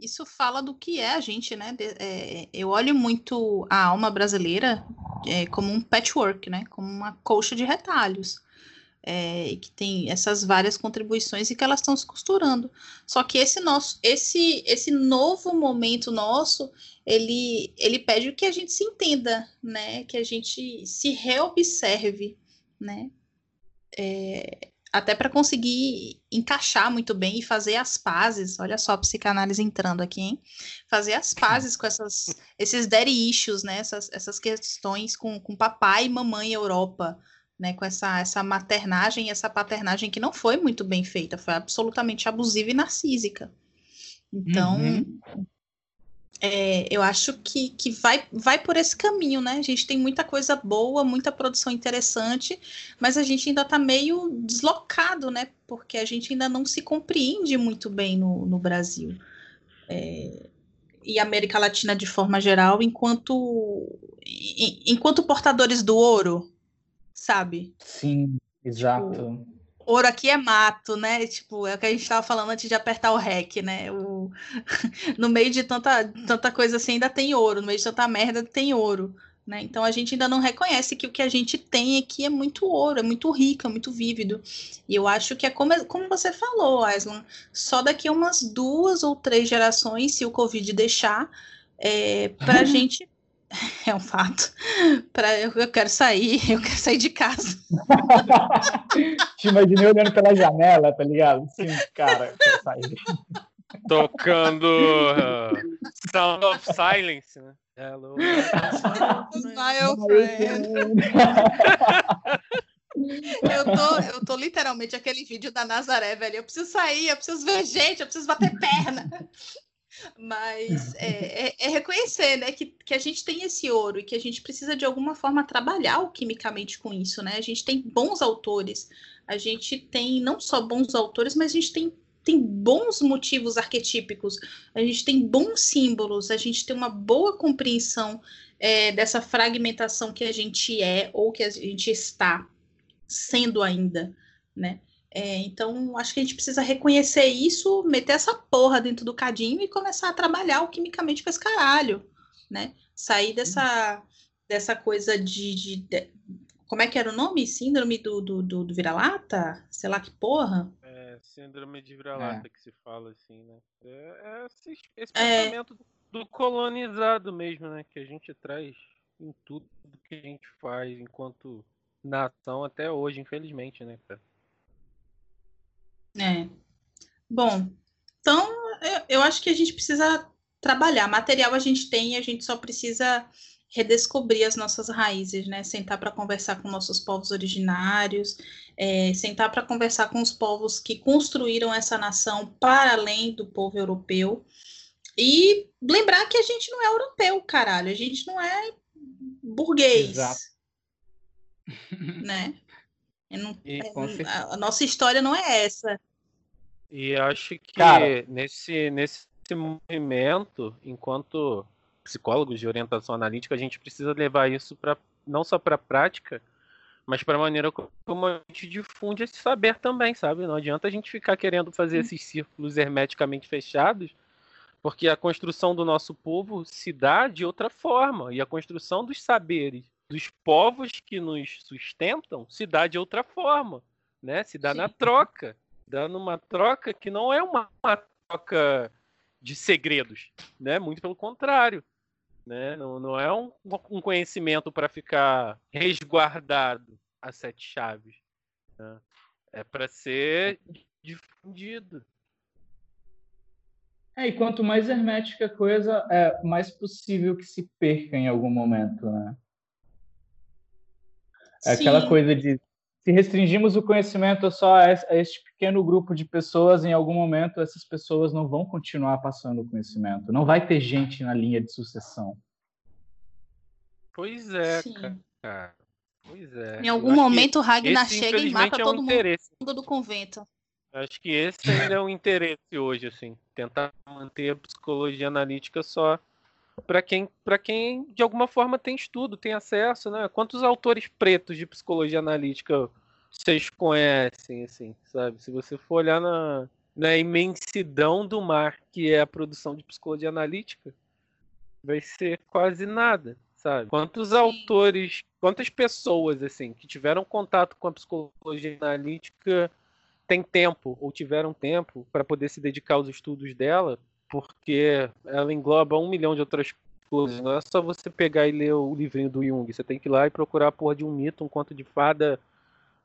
isso fala do que é a gente, né? De, é, eu olho muito a alma brasileira é, como um patchwork, né? Como uma colcha de retalhos. É, que tem essas várias contribuições e que elas estão se costurando. Só que esse nosso, esse, esse novo momento nosso, ele, ele pede que a gente se entenda, né? Que a gente se reobserve, né? É, até para conseguir encaixar muito bem e fazer as pazes. Olha só a psicanálise entrando aqui, hein? Fazer as pazes com essas, esses daddy issues, né? Essas, essas questões com, com papai e mamãe Europa, né? Com essa, essa maternagem e essa paternagem que não foi muito bem feita, foi absolutamente abusiva e narcísica. Então, uhum é, eu acho que, que vai, vai por esse caminho, né? A gente tem muita coisa boa, muita produção interessante, mas a gente ainda está meio deslocado, né? Porque a gente ainda não se compreende muito bem no, no Brasil. É, e América Latina de forma geral, enquanto, enquanto portadores do ouro, sabe? Sim, exato. Tipo, ouro aqui é mato, né? Tipo, é o que a gente estava falando antes de apertar o REC, né? O... no meio de tanta, tanta coisa assim, ainda tem ouro. No meio de tanta merda, tem ouro. Né? Então a gente ainda não reconhece que o que a gente tem aqui é muito ouro, é muito rico, é muito vívido. E eu acho que é como, como você falou, Aislan, só daqui a umas duas ou três gerações, se o Covid deixar, é, para a gente. É um fato. Pra, eu, eu quero sair, eu quero sair de casa. Te imaginei olhando pela janela, tá ligado? Sim, cara, eu quero sair. Tocando uh, Sound of Silence, né? Hello, my friend. Eu tô, eu tô literalmente aquele vídeo da Nazaré, velho. Eu preciso sair, eu preciso ver gente, eu preciso bater perna. Mas é, é, é, reconhecer né, que, que a gente tem esse ouro e que a gente precisa de alguma forma trabalhar quimicamente com isso, né? A gente tem bons autores, a gente tem não só bons autores, mas a gente tem tem bons motivos arquetípicos, a gente tem bons símbolos, a gente tem uma boa compreensão é, dessa fragmentação que a gente é ou que a gente está sendo ainda, né? É, então, acho que a gente precisa reconhecer isso, meter essa porra dentro do cadinho e começar a trabalhar quimicamente com esse caralho, né? Sair dessa, dessa coisa de, de, de Como é que era o nome? Síndrome do, do, do, do vira-lata? Sei lá que porra. Síndrome de vira-lata é. que se fala assim, né? É, é esse, esse é. pensamento do colonizado mesmo, né? Que a gente traz em tudo que a gente faz enquanto nação até hoje, infelizmente, né, cara? É. Bom, então eu, eu acho que a gente precisa trabalhar. Material a gente tem, a gente só precisa redescobrir as nossas raízes, né? Sentar para conversar com nossos povos originários, é, sentar para conversar com os povos que construíram essa nação para além do povo europeu e lembrar que a gente não é europeu, caralho, a gente não é burguês, Exato. né? Não, é, a, a nossa história não é essa. E acho que Cara, nesse, nesse movimento, enquanto psicólogos de orientação analítica, a gente precisa levar isso para não só para a prática, mas para a maneira como a gente difunde esse saber também, sabe? Não adianta a gente ficar querendo fazer esses círculos hermeticamente fechados, porque a construção do nosso povo se dá de outra forma, e a construção dos saberes dos povos que nos sustentam se dá de outra forma, né? Se dá Sim. na troca, dá numa troca que não é uma, uma troca de segredos, né? Muito pelo contrário né? Não, não é um, um conhecimento para ficar resguardado a sete chaves. Né? É para ser difundido. É, e quanto mais hermética a coisa, é mais possível que se perca em algum momento, né? É Sim. aquela coisa de se restringimos o conhecimento só a este pequeno grupo de pessoas, em algum momento essas pessoas não vão continuar passando o conhecimento. Não vai ter gente na linha de sucessão. Pois é, Sim. cara. Pois é. Em algum momento o Ragnar chega e mata é um todo interesse. mundo do convento. Acho que esse ainda é um interesse hoje, assim. Tentar manter a psicologia analítica só para quem, quem de alguma forma tem estudo, tem acesso, né? Quantos autores pretos de psicologia analítica vocês conhecem, assim, sabe? Se você for olhar na, na imensidão do mar que é a produção de psicologia analítica, vai ser quase nada, sabe? Quantos autores, quantas pessoas, assim, que tiveram contato com a psicologia analítica têm tempo ou tiveram tempo para poder se dedicar aos estudos dela porque ela engloba um milhão de outras coisas. Não é só você pegar e ler o livrinho do Jung. Você tem que ir lá e procurar a porra de um mito, um conto de fada,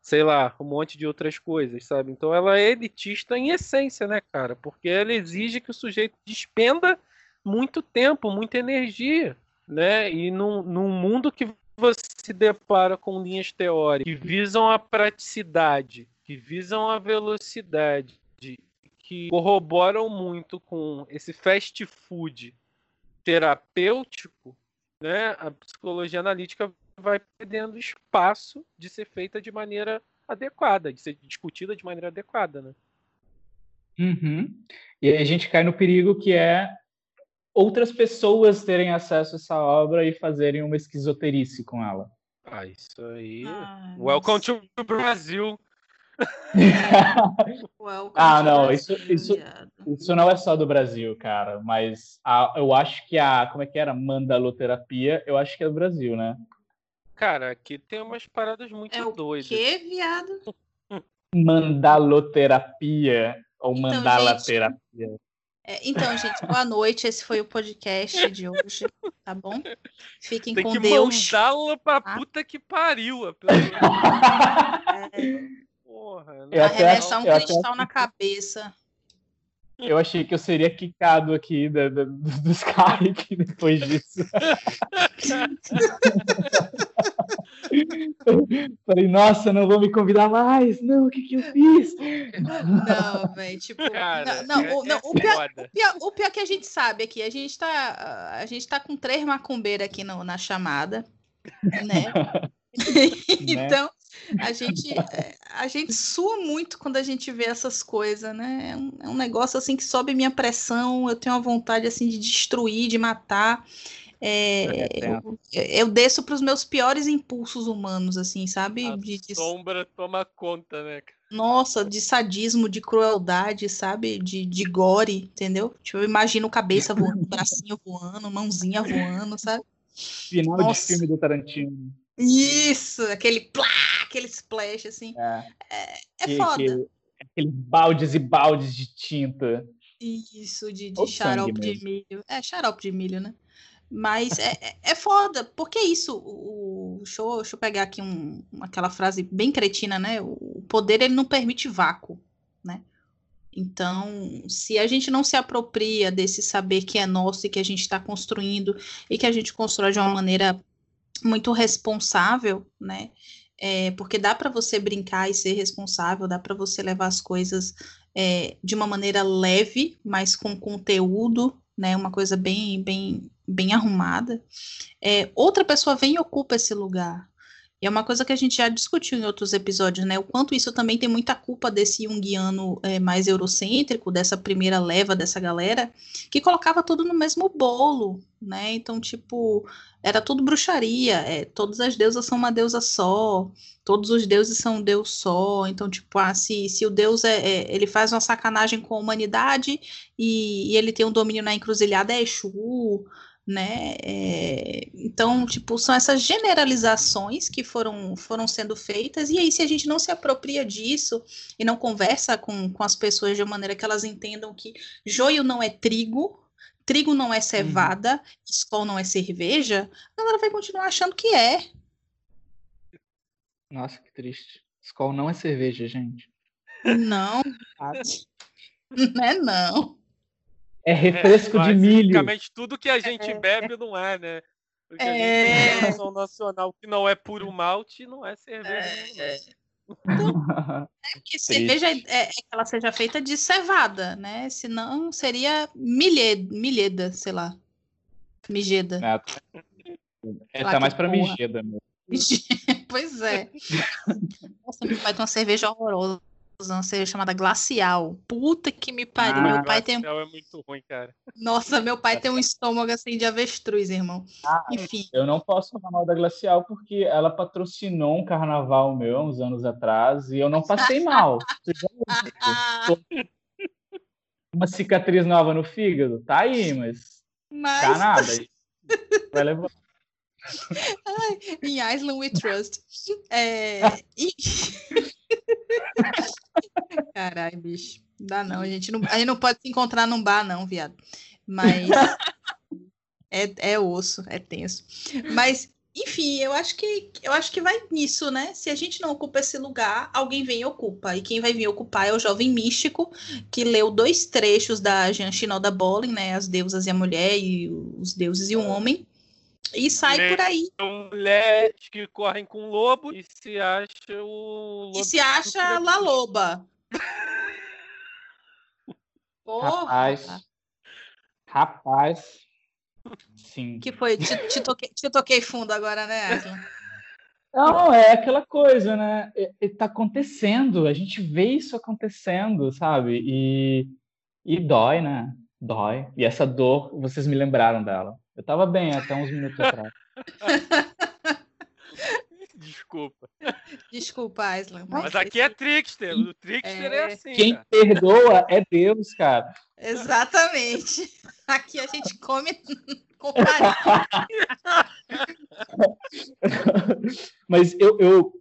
sei lá, um monte de outras coisas, sabe? Então ela é elitista em essência, né, cara? Porque ela exige que o sujeito despenda muito tempo, muita energia, né? E num, num mundo que você se depara com linhas teóricas que visam a praticidade, que visam a velocidade, que corroboram muito com esse fast food terapêutico, né, a psicologia analítica vai perdendo espaço de ser feita de maneira adequada, de ser discutida de maneira adequada, né? Uhum. E aí a gente cai no perigo que é outras pessoas terem acesso a essa obra e fazerem uma esquizoterice com ela. Ah, isso aí. Ah, Welcome to Brasil. ah, não, isso, isso, isso não é só do Brasil, cara, mas a, eu acho que a, como é que era? Mandaloterapia, eu acho que é do Brasil, né? Cara, aqui tem umas paradas muito é doidas. O que, viado? Mandaloterapia ou então, mandalaterapia. Gente, é, então, gente, boa noite. Esse foi o podcast de hoje, tá bom? Fiquem tem com que Deus. Mandá-la pra tá? puta que pariu. É. Porra, né? Arremessar um cristal na cabeça. Eu achei que eu seria quicado aqui da, da, do Skype depois disso. Falei, nossa, não vou me convidar mais. Não, o que, que eu fiz? Não, velho, tipo. Cara, não, não, não, o, pior, o, pior, o pior que a gente sabe aqui, a gente tá, a gente tá com três macumbeiros aqui no, na chamada, né? então, a gente, é, a gente sua muito quando a gente vê essas coisas, né? É um, é um, negócio assim que sobe minha pressão, eu tenho uma vontade assim de destruir, de matar. É, é, é. eu, eu, desço para os meus piores impulsos humanos, assim, sabe? A de, de... sombra toma conta, né? Nossa, de sadismo, de crueldade, sabe? De, de gore, entendeu? Tipo, eu imagino cabeça voando, bracinho voando, mãozinha voando, sabe? Final Nossa. de filme do Tarantino. Isso, aquele plá, aquele splash, assim. É, é, é que, foda. Que, aqueles baldes e baldes de tinta. Isso, de, de xarope de milho. É, xarope de milho, né? Mas é, é, é foda, porque isso, o, deixa, eu, deixa eu pegar aqui um, aquela frase bem cretina, né? O poder ele não permite vácuo, né? Então, se a gente não se apropria desse saber que é nosso e que a gente está construindo e que a gente constrói de uma maneira muito responsável, né? É, porque dá para você brincar e ser responsável, dá para você levar as coisas é, de uma maneira leve, mas com conteúdo, né? Uma coisa bem, bem, bem arrumada. É, outra pessoa vem e ocupa esse lugar. E é uma coisa que a gente já discutiu em outros episódios, né? O quanto isso também tem muita culpa desse junguiano é, mais eurocêntrico, dessa primeira leva dessa galera, que colocava tudo no mesmo bolo, né? Então, tipo, era tudo bruxaria. É, todas as deusas são uma deusa só, todos os deuses são um deus só. Então, tipo, ah, se, se o deus é, é ele faz uma sacanagem com a humanidade e, e ele tem um domínio na encruzilhada, é Exu né? É, então, tipo, são essas generalizações que foram, foram sendo feitas, e aí, se a gente não se apropria disso e não conversa com, com as pessoas de uma maneira que elas entendam que joio não é trigo, trigo não é cevada, uhum. escol não é cerveja, a galera vai continuar achando que é. Nossa, que triste. Skol não é cerveja, gente. Não, não é não. É refresco é, de milho. Basicamente tudo que a gente é. bebe não é, né? Porque é... a gente tem nacional que não é puro malte, não é cerveja. É, então, é que cerveja é, é, que ela seja feita de cevada, né? Senão seria milheda, milheda sei lá. Migeda. É, tá mais pra migeda mesmo. pois é. Nossa, meu pai tem uma cerveja horrorosa uma cerveja chamada Glacial. Puta que me pariu. Ah, meu pai tem. é muito ruim, cara. Nossa, meu pai tem um estômago assim de avestruz, irmão. Ah, Enfim. Eu não posso falar mal da Glacial porque ela patrocinou um carnaval meu uns anos atrás e eu não passei mal. Uma cicatriz nova no fígado, tá aí, mas. Mas. Tá nada. Vai levar. Ai, em Island We Trust. É, e... Caralho, bicho. Não dá não. A gente não, a gente não pode se encontrar num bar, não, viado. Mas. é, é osso, é tenso. Mas, enfim, eu acho que eu acho que vai nisso, né? Se a gente não ocupa esse lugar, alguém vem e ocupa. E quem vai vir ocupar é o jovem místico, que leu dois trechos da Jean Shinoda Bolin, né? As deusas e a mulher, e os deuses e o homem. E sai por aí. Mulheres que correm com lobo e se acha o lobo. E se acha La Loba. Porra. Rapaz. Rapaz. Sim. Que foi? Te, te, toquei, te toquei fundo agora, né, Aslan? Não, é aquela coisa, né? Está acontecendo, a gente vê isso acontecendo, sabe? E, e dói, né? Dói. E essa dor, vocês me lembraram dela. Eu tava bem até uns minutos atrás. Desculpa. Desculpa, Aislan. Mas, mas aqui é trickster. O trickster é, é assim. Quem cara. perdoa é Deus, cara. Exatamente. Aqui a gente come com Mas eu, eu,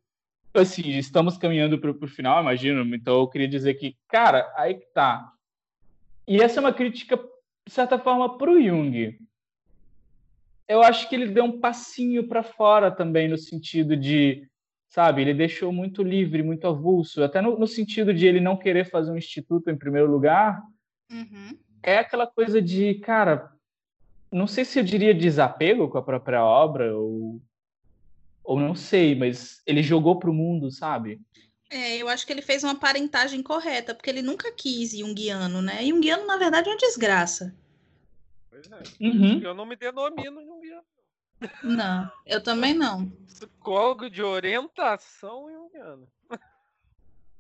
assim, estamos caminhando para o final, imagino. Então eu queria dizer que, cara, aí que tá. E essa é uma crítica, de certa forma, para o Jung. Eu acho que ele deu um passinho para fora também, no sentido de, sabe, ele deixou muito livre, muito avulso, até no, no sentido de ele não querer fazer um instituto em primeiro lugar. Uhum. É aquela coisa de, cara, não sei se eu diria desapego com a própria obra, ou, ou não sei, mas ele jogou para o mundo, sabe? É, eu acho que ele fez uma parentagem correta, porque ele nunca quis Jungiano, né? Jungiano, na verdade, é uma desgraça. Pois é. Uhum. Eu não me denomino Jungiano. Não, eu também não. Psicólogo de orientação Jungiano.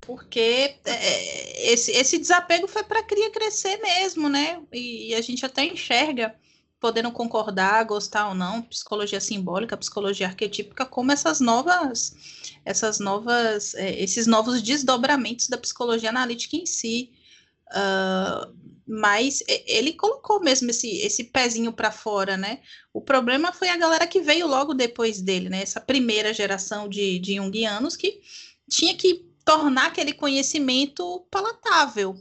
Porque é, esse, esse desapego foi para a cria crescer mesmo, né? E, e a gente até enxerga podendo concordar, gostar ou não, psicologia simbólica, psicologia arquetípica, como essas novas, essas novas, é, esses novos desdobramentos da psicologia analítica em si. Uh, mas ele colocou mesmo esse, esse pezinho para fora, né? O problema foi a galera que veio logo depois dele, né? Essa primeira geração de, de Jungianos que tinha que tornar aquele conhecimento palatável,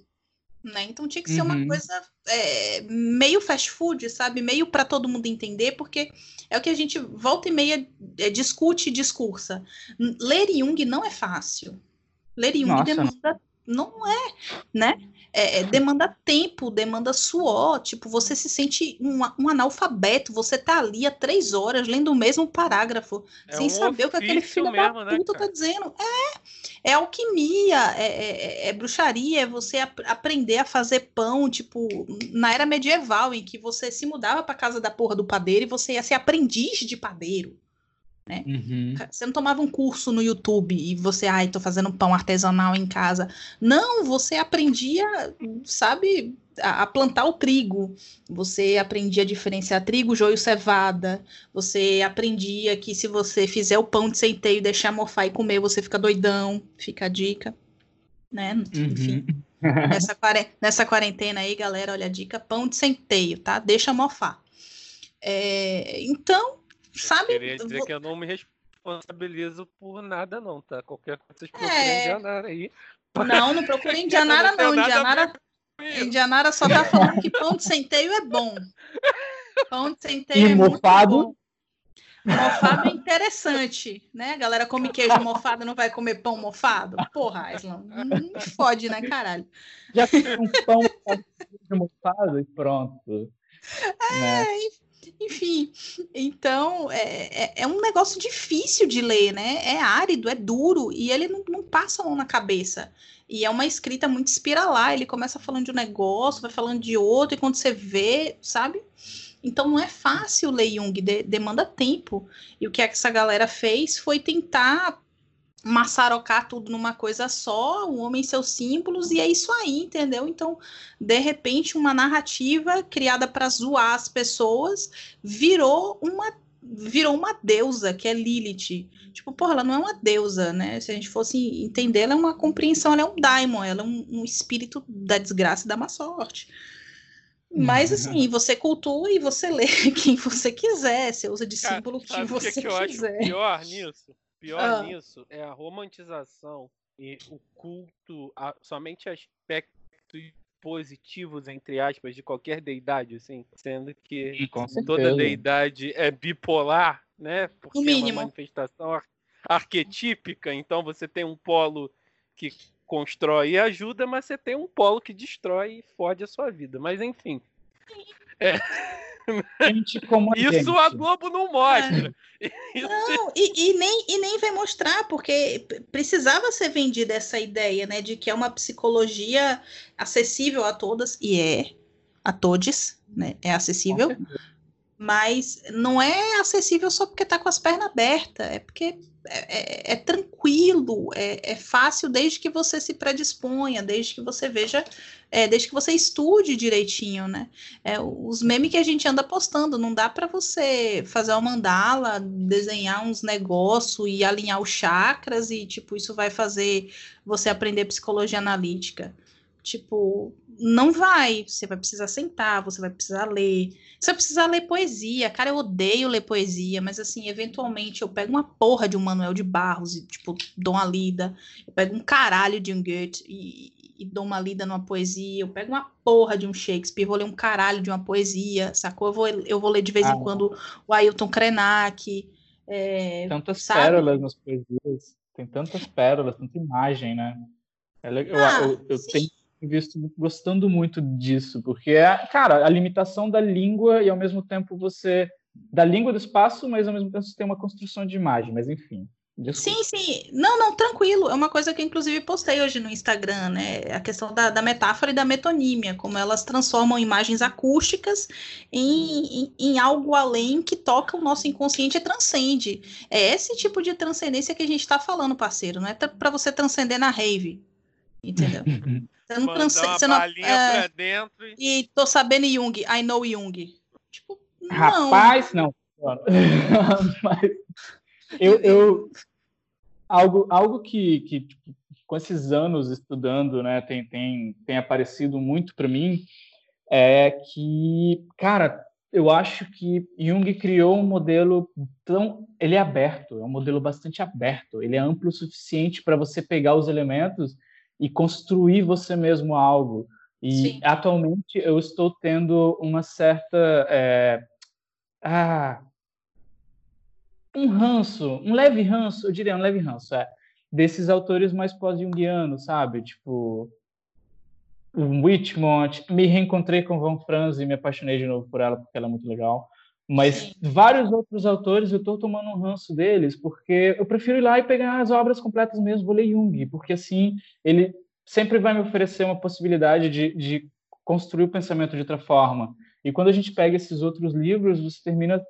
né? Então tinha que ser uhum. uma coisa é, meio fast food, sabe? Meio para todo mundo entender, porque é o que a gente volta e meia é, discute e discursa. Ler Jung não é fácil. Ler Jung Nossa. demanda. Não é, né? É, é, demanda tempo, demanda suor, tipo, você se sente um, um, analfabeto, você tá ali há três horas lendo o mesmo parágrafo, é sem um saber o que aquele filho mesmo, da né, puta né, tá dizendo. É, é alquimia, é, é, é, é bruxaria, é você ap aprender a fazer pão, tipo, na era medieval, em que você se mudava pra casa da porra do padeiro e você ia ser aprendiz de padeiro. Né? Uhum. Você não tomava um curso no YouTube e você, ai, tô fazendo pão artesanal em casa. Não, você aprendia, sabe, a, a, plantar o trigo. Você aprendia a diferenciar trigo, joio, cevada. Você aprendia que se você fizer o pão de centeio, deixar mofar e comer, você fica doidão. Fica a dica. Né? Enfim. Uhum. nessa, nessa quarentena aí, galera, olha a dica: pão de centeio, tá? Deixa mofar. É, então, sabe? Eu queria dizer que eu não me responsabilizo por nada, não, tá? Qualquer coisa vocês procurem é... Indianara aí. Não, não procurem Indianara, não. Indianara, Indianara só tá falando que pão de centeio é bom. Pão de centeio e é mofado. muito bom. Mofado é interessante, né? A galera come queijo mofado, não vai comer pão mofado? Porra, Islam, não fode, né, caralho? Já fiz um pão mofado e pronto. É, né? Enfim, então é, é, é, um negócio difícil de ler, né? É árido, é duro, e ele não, não passa a mão na cabeça. E é uma escrita muito espiralar. Ele começa falando de um negócio, vai falando de outro, e quando você vê, sabe? Então não é fácil ler Jung, de, demanda tempo. E o que, é que essa galera fez foi tentar maçarocar tudo numa coisa só, o homem e seus símbolos, e é isso aí, entendeu? Então, de repente, uma narrativa criada para zoar as pessoas virou uma virou uma deusa, que é Lilith. Tipo, porra, ela não é uma deusa, né? Se a gente fosse entender, ela é uma compreensão, ela é um daimon, ela é um, um espírito da desgraça e da má sorte. Mas assim, você cultua e você lê quem você quiser, você usa de símbolo Cara, que você que, que eu quiser. Acho pior nisso? Pior ah. nisso é a romantização e o culto a somente aspectos positivos, entre aspas, de qualquer deidade, assim, sendo que toda deidade é bipolar, né? Porque é uma manifestação ar arquetípica, então você tem um polo que constrói e ajuda, mas você tem um polo que destrói e fode a sua vida. Mas enfim. É. Gente como a Isso gente. a Globo não mostra. É. Não, e, e, nem, e nem vai mostrar, porque precisava ser vendida essa ideia, né, de que é uma psicologia acessível a todas, e é, a todos, né, é acessível, mas não é acessível só porque tá com as pernas abertas, é porque é, é, é tranquilo, é, é, fácil desde que você se predisponha, desde que você veja, é, desde que você estude direitinho, né? Os memes que a gente anda postando, não dá para você fazer uma mandala, desenhar uns negócios e alinhar os chakras e, tipo, isso vai fazer você aprender psicologia analítica. Tipo, não vai. Você vai precisar sentar, você vai precisar ler. Você vai precisar ler poesia. Cara, eu odeio ler poesia, mas assim, eventualmente eu pego uma porra de um Manuel de Barros e, tipo, dou uma lida. Eu pego um caralho de um Goethe e, e dou uma lida numa poesia. Eu pego uma porra de um Shakespeare, vou ler um caralho de uma poesia, sacou? Eu vou, eu vou ler de vez ah, em quando o Ailton Krenak. É, tantas sabe? pérolas nas poesias. Tem tantas pérolas, tanta imagem, né? É legal. Ah, eu, eu, eu tenho visto gostando muito disso, porque é, cara, a limitação da língua e ao mesmo tempo você da língua do espaço, mas ao mesmo tempo você tem uma construção de imagem, mas enfim. Desculpa. Sim, sim. Não, não, tranquilo. É uma coisa que inclusive, postei hoje no Instagram, né? A questão da, da metáfora e da metonímia, como elas transformam imagens acústicas em, em, em, algo além que toca o nosso inconsciente e transcende. É esse tipo de transcendência que a gente está falando, parceiro. Não é para você transcender na rave. Entendeu? Você não transcende. Você não, é, dentro e... e tô sabendo Jung, I know Jung. Tipo, não. Rapaz, não. Mas eu, eu algo, algo que, que tipo, com esses anos estudando, né, tem, tem, tem aparecido muito para mim é que, cara, eu acho que Jung criou um modelo tão. Ele é aberto, é um modelo bastante aberto, ele é amplo o suficiente para você pegar os elementos e construir você mesmo algo. E Sim. atualmente eu estou tendo uma certa. É, ah, um ranço, um leve ranço, eu diria um leve ranço, é, desses autores mais pós-jungianos, sabe? Tipo, Whitmont, me reencontrei com Van Franz e me apaixonei de novo por ela, porque ela é muito legal. Mas Sim. vários outros autores eu estou tomando um ranço deles, porque eu prefiro ir lá e pegar as obras completas mesmo, vou ler Jung, porque assim ele sempre vai me oferecer uma possibilidade de, de construir o pensamento de outra forma. E quando a gente pega esses outros livros, você termina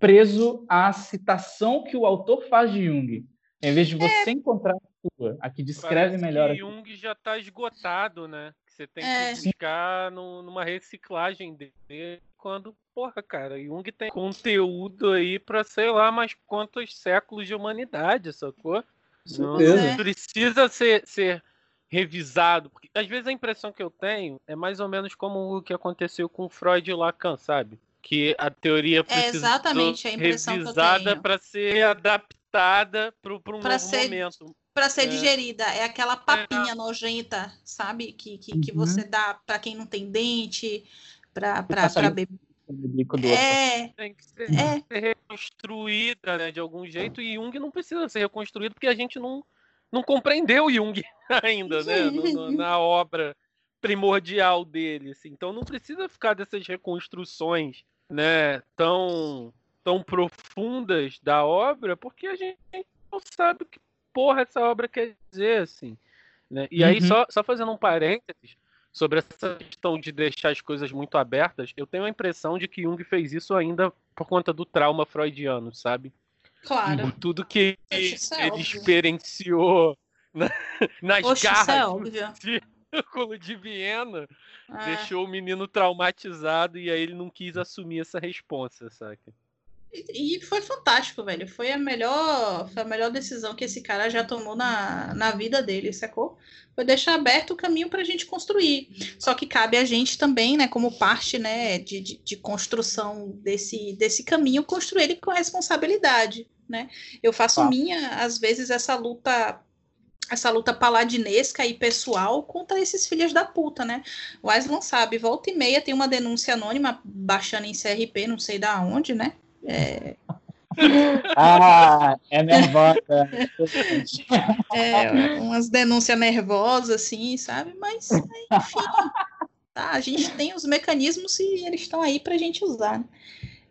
preso à citação que o autor faz de Jung, em vez de você é. encontrar a sua, a que descreve Parece melhor. Que Jung já está esgotado, né? Você tem é. que buscar no, numa reciclagem dele quando, porra, cara, Jung tem conteúdo aí para sei lá mais quantos séculos de humanidade, sacou? Não, não precisa ser, ser revisado, porque às vezes a impressão que eu tenho é mais ou menos como o que aconteceu com Freud e Lacan, sabe? Que a teoria precisa é exatamente a revisada para ser adaptada para um pra novo ser, momento. Para ser é. digerida, é aquela papinha é. nojenta, sabe? Que, que, que uhum. você dá para quem não tem dente, para beber. É, tem que ser, é. ser reconstruída né, de algum jeito, e Jung não precisa ser reconstruído porque a gente não, não compreendeu Jung ainda, né? No, no, na obra primordial dele. Assim. Então não precisa ficar dessas reconstruções né, tão, tão profundas da obra, porque a gente não sabe o que porra essa obra quer dizer, assim. Né? E aí, uhum. só, só fazendo um parênteses, sobre essa questão de deixar as coisas muito abertas, eu tenho a impressão de que Jung fez isso ainda por conta do trauma freudiano, sabe? Claro. Por tudo que é ele experienciou na, nas garras é do círculo de Viena, é. deixou o menino traumatizado e aí ele não quis assumir essa responsa, saca? E, foi fantástico, velho. Foi a melhor, foi a melhor decisão que esse cara já tomou na, na vida dele, sacou? Foi deixar aberto o caminho para a gente construir. Só que cabe a gente também, né, como parte, né, de, de, de construção desse, desse caminho, construir ele com responsabilidade, né? Eu faço ah. minha, às vezes, essa luta essa luta paladinesca e pessoal contra esses filhos da puta, né? O Aslan sabe, volta e meia tem uma denúncia anônima baixando em CRP, não sei da onde, né? É... ah, é nervosa. é, umas denúncias nervosas, assim, sabe? Mas, enfim, tá, a gente tem os mecanismos e eles estão aí para a gente usar. Né?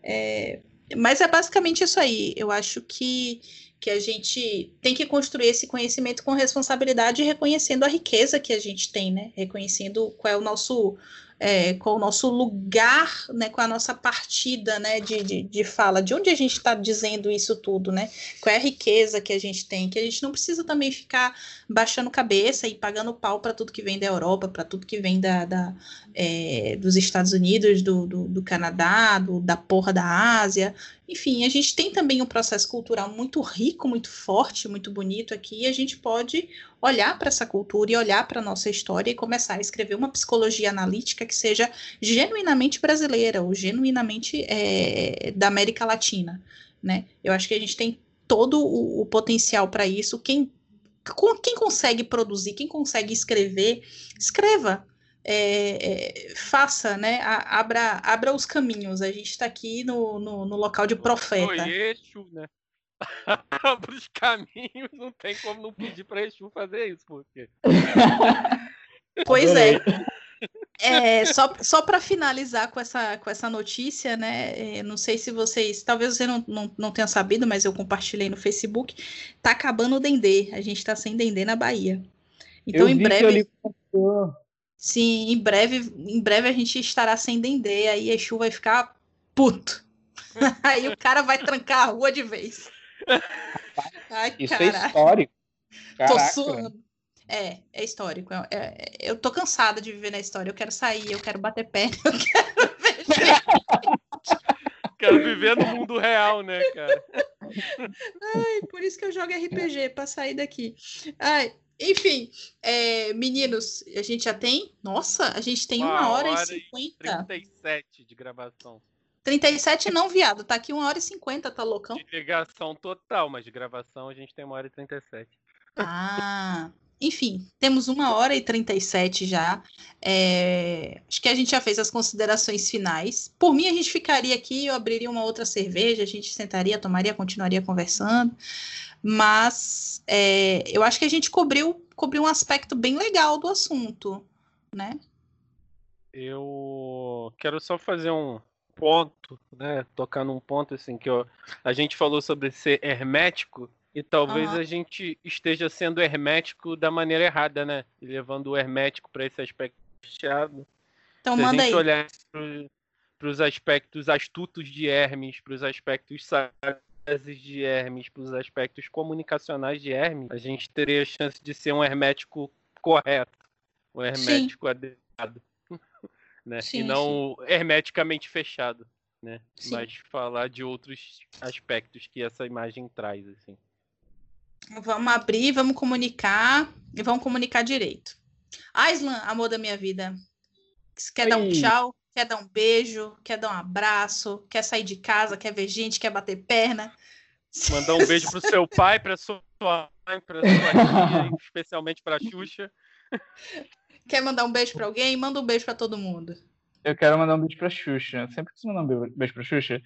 É, mas é basicamente isso aí. Eu acho que que a gente tem que construir esse conhecimento com responsabilidade, reconhecendo a riqueza que a gente tem, né? Reconhecendo qual é o nosso é, qual o nosso lugar, né, com a nossa partida né, de, de, de fala, de onde a gente está dizendo isso tudo, né? Qual é a riqueza que a gente tem, que a gente não precisa também ficar baixando cabeça e pagando pau para tudo que vem da Europa, para tudo que vem da, da é, dos Estados Unidos, do, do, do Canadá, do, da porra da Ásia. Enfim, a gente tem também um processo cultural muito rico, muito forte, muito bonito aqui, e a gente pode olhar para essa cultura e olhar para a nossa história e começar a escrever uma psicologia analítica que seja genuinamente brasileira ou genuinamente é, da América Latina, né? Eu acho que a gente tem todo o, o potencial para isso. Quem, quem consegue produzir, quem consegue escrever, escreva. É, é, faça, né? A, abra, abra os caminhos. A gente está aqui no, no, no, local de profeta. Eixo, né? Abra os caminhos, não tem como não pedir para Exu fazer isso, porque. Pois é. É, só só para finalizar com essa, com essa notícia, né? É, não sei se vocês. Talvez você não, não, não tenha sabido, mas eu compartilhei no Facebook. Tá acabando o Dendê. A gente tá sem Dendê na Bahia. Então, em breve. Sim, em breve, em breve a gente estará sem Dendê. Aí Exu vai ficar puto. aí o cara vai trancar a rua de vez. Ai, Isso é histórico. Caraca. Tô suando. É, é histórico. É, é, eu tô cansada de viver na história. Eu quero sair, eu quero bater pé, eu quero ver Quero viver no mundo real, né, cara? Ai, por isso que eu jogo RPG, pra sair daqui. Ai, enfim, é, meninos, a gente já tem. Nossa, a gente tem uma, uma hora, hora, e cinquenta. 37 de gravação. 37 não, viado. Tá aqui uma hora e cinquenta, tá loucão? De ligação total, mas de gravação a gente tem uma hora e 37. Ah, enfim, temos uma hora e 37 já. É, acho que a gente já fez as considerações finais. Por mim, a gente ficaria aqui, eu abriria uma outra cerveja, a gente sentaria, tomaria, continuaria conversando. Mas é, eu acho que a gente cobriu, cobriu um aspecto bem legal do assunto, né? Eu quero só fazer um ponto, né? Tocar num ponto assim que ó, a gente falou sobre ser hermético e talvez uhum. a gente esteja sendo hermético da maneira errada, né? E levando o hermético para esse aspecto fechado. Então Se manda a gente aí. olhar para os aspectos astutos de Hermes, para os aspectos sagazes de Hermes, para os aspectos comunicacionais de Hermes, a gente teria a chance de ser um hermético correto, um hermético sim. adequado, né? Sim, e não sim. hermeticamente fechado, né? Mas falar de outros aspectos que essa imagem traz, assim. Vamos abrir, vamos comunicar e vamos comunicar direito. Aislan, amor da minha vida, quer Oi. dar um tchau, quer dar um beijo, quer dar um abraço, quer sair de casa, quer ver gente, quer bater perna. Mandar um beijo pro seu pai, pra sua mãe, pra sua tia, especialmente pra Xuxa. Quer mandar um beijo pra alguém? Manda um beijo pra todo mundo. Eu quero mandar um beijo pra Xuxa. Sempre quis mandar um beijo pra Xuxa.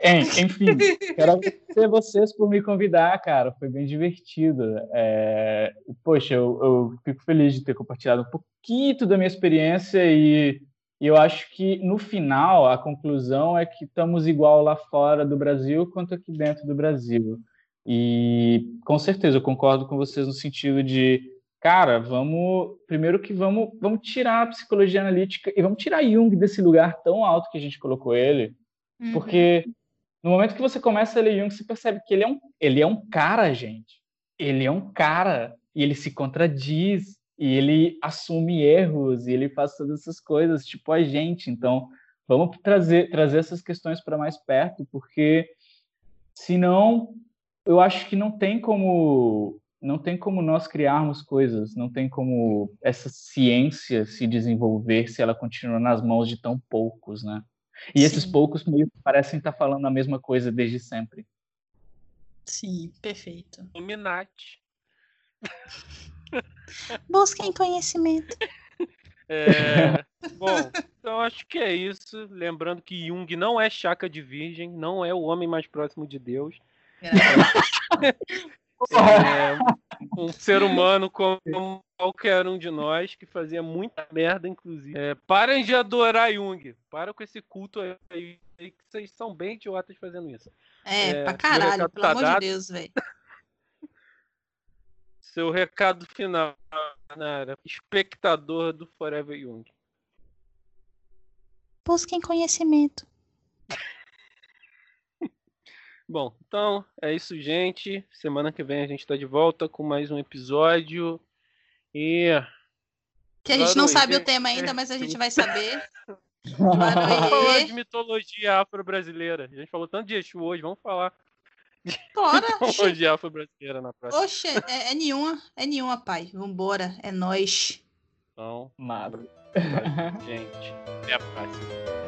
Enfim, quero agradecer vocês por me convidar, cara. Foi bem divertido. É... Poxa, eu, eu, fico feliz de ter compartilhado um pouquinho da minha experiência e, e, eu acho que no final a conclusão é que estamos igual lá fora do Brasil quanto aqui dentro do Brasil. E com certeza eu concordo com vocês no sentido de, cara, vamos primeiro que vamos vamos tirar a psicologia analítica e vamos tirar Jung desse lugar tão alto que a gente colocou ele, uhum. porque no momento que você começa a ler Jung, você percebe que ele é um, ele é um cara, gente. Ele é um cara e ele se contradiz e ele assume erros e ele faz todas essas coisas, tipo a gente. Então, vamos trazer trazer essas questões para mais perto, porque senão eu acho que não tem como não tem como nós criarmos coisas, não tem como essa ciência se desenvolver se ela continua nas mãos de tão poucos, né? E Sim. esses poucos meio parecem estar falando a mesma coisa desde sempre. Sim, perfeito. Illuminati. Busquem conhecimento. É, bom, então acho que é isso. Lembrando que Jung não é chaca de virgem, não é o homem mais próximo de Deus. É, um ser humano como qualquer um de nós que fazia muita merda, inclusive. É, parem de adorar Jung. Para com esse culto aí, que vocês são bem idiotas fazendo isso. É, é pra caralho, pelo amor de Deus, velho. Seu recado final, Nara. Espectador do Forever Young. Busquem conhecimento. Bom, então é isso, gente. Semana que vem a gente está de volta com mais um episódio. E. Que a gente não sabe o tema ainda, mas a gente vai saber. Falou de mitologia afro-brasileira. A gente falou tanto de Exu hoje, vamos falar Bora! mitologia afro-brasileira na próxima. Oxe, é, é nenhuma, é nenhuma, pai. Vambora, é nós. Então, Magro. gente, até a próxima.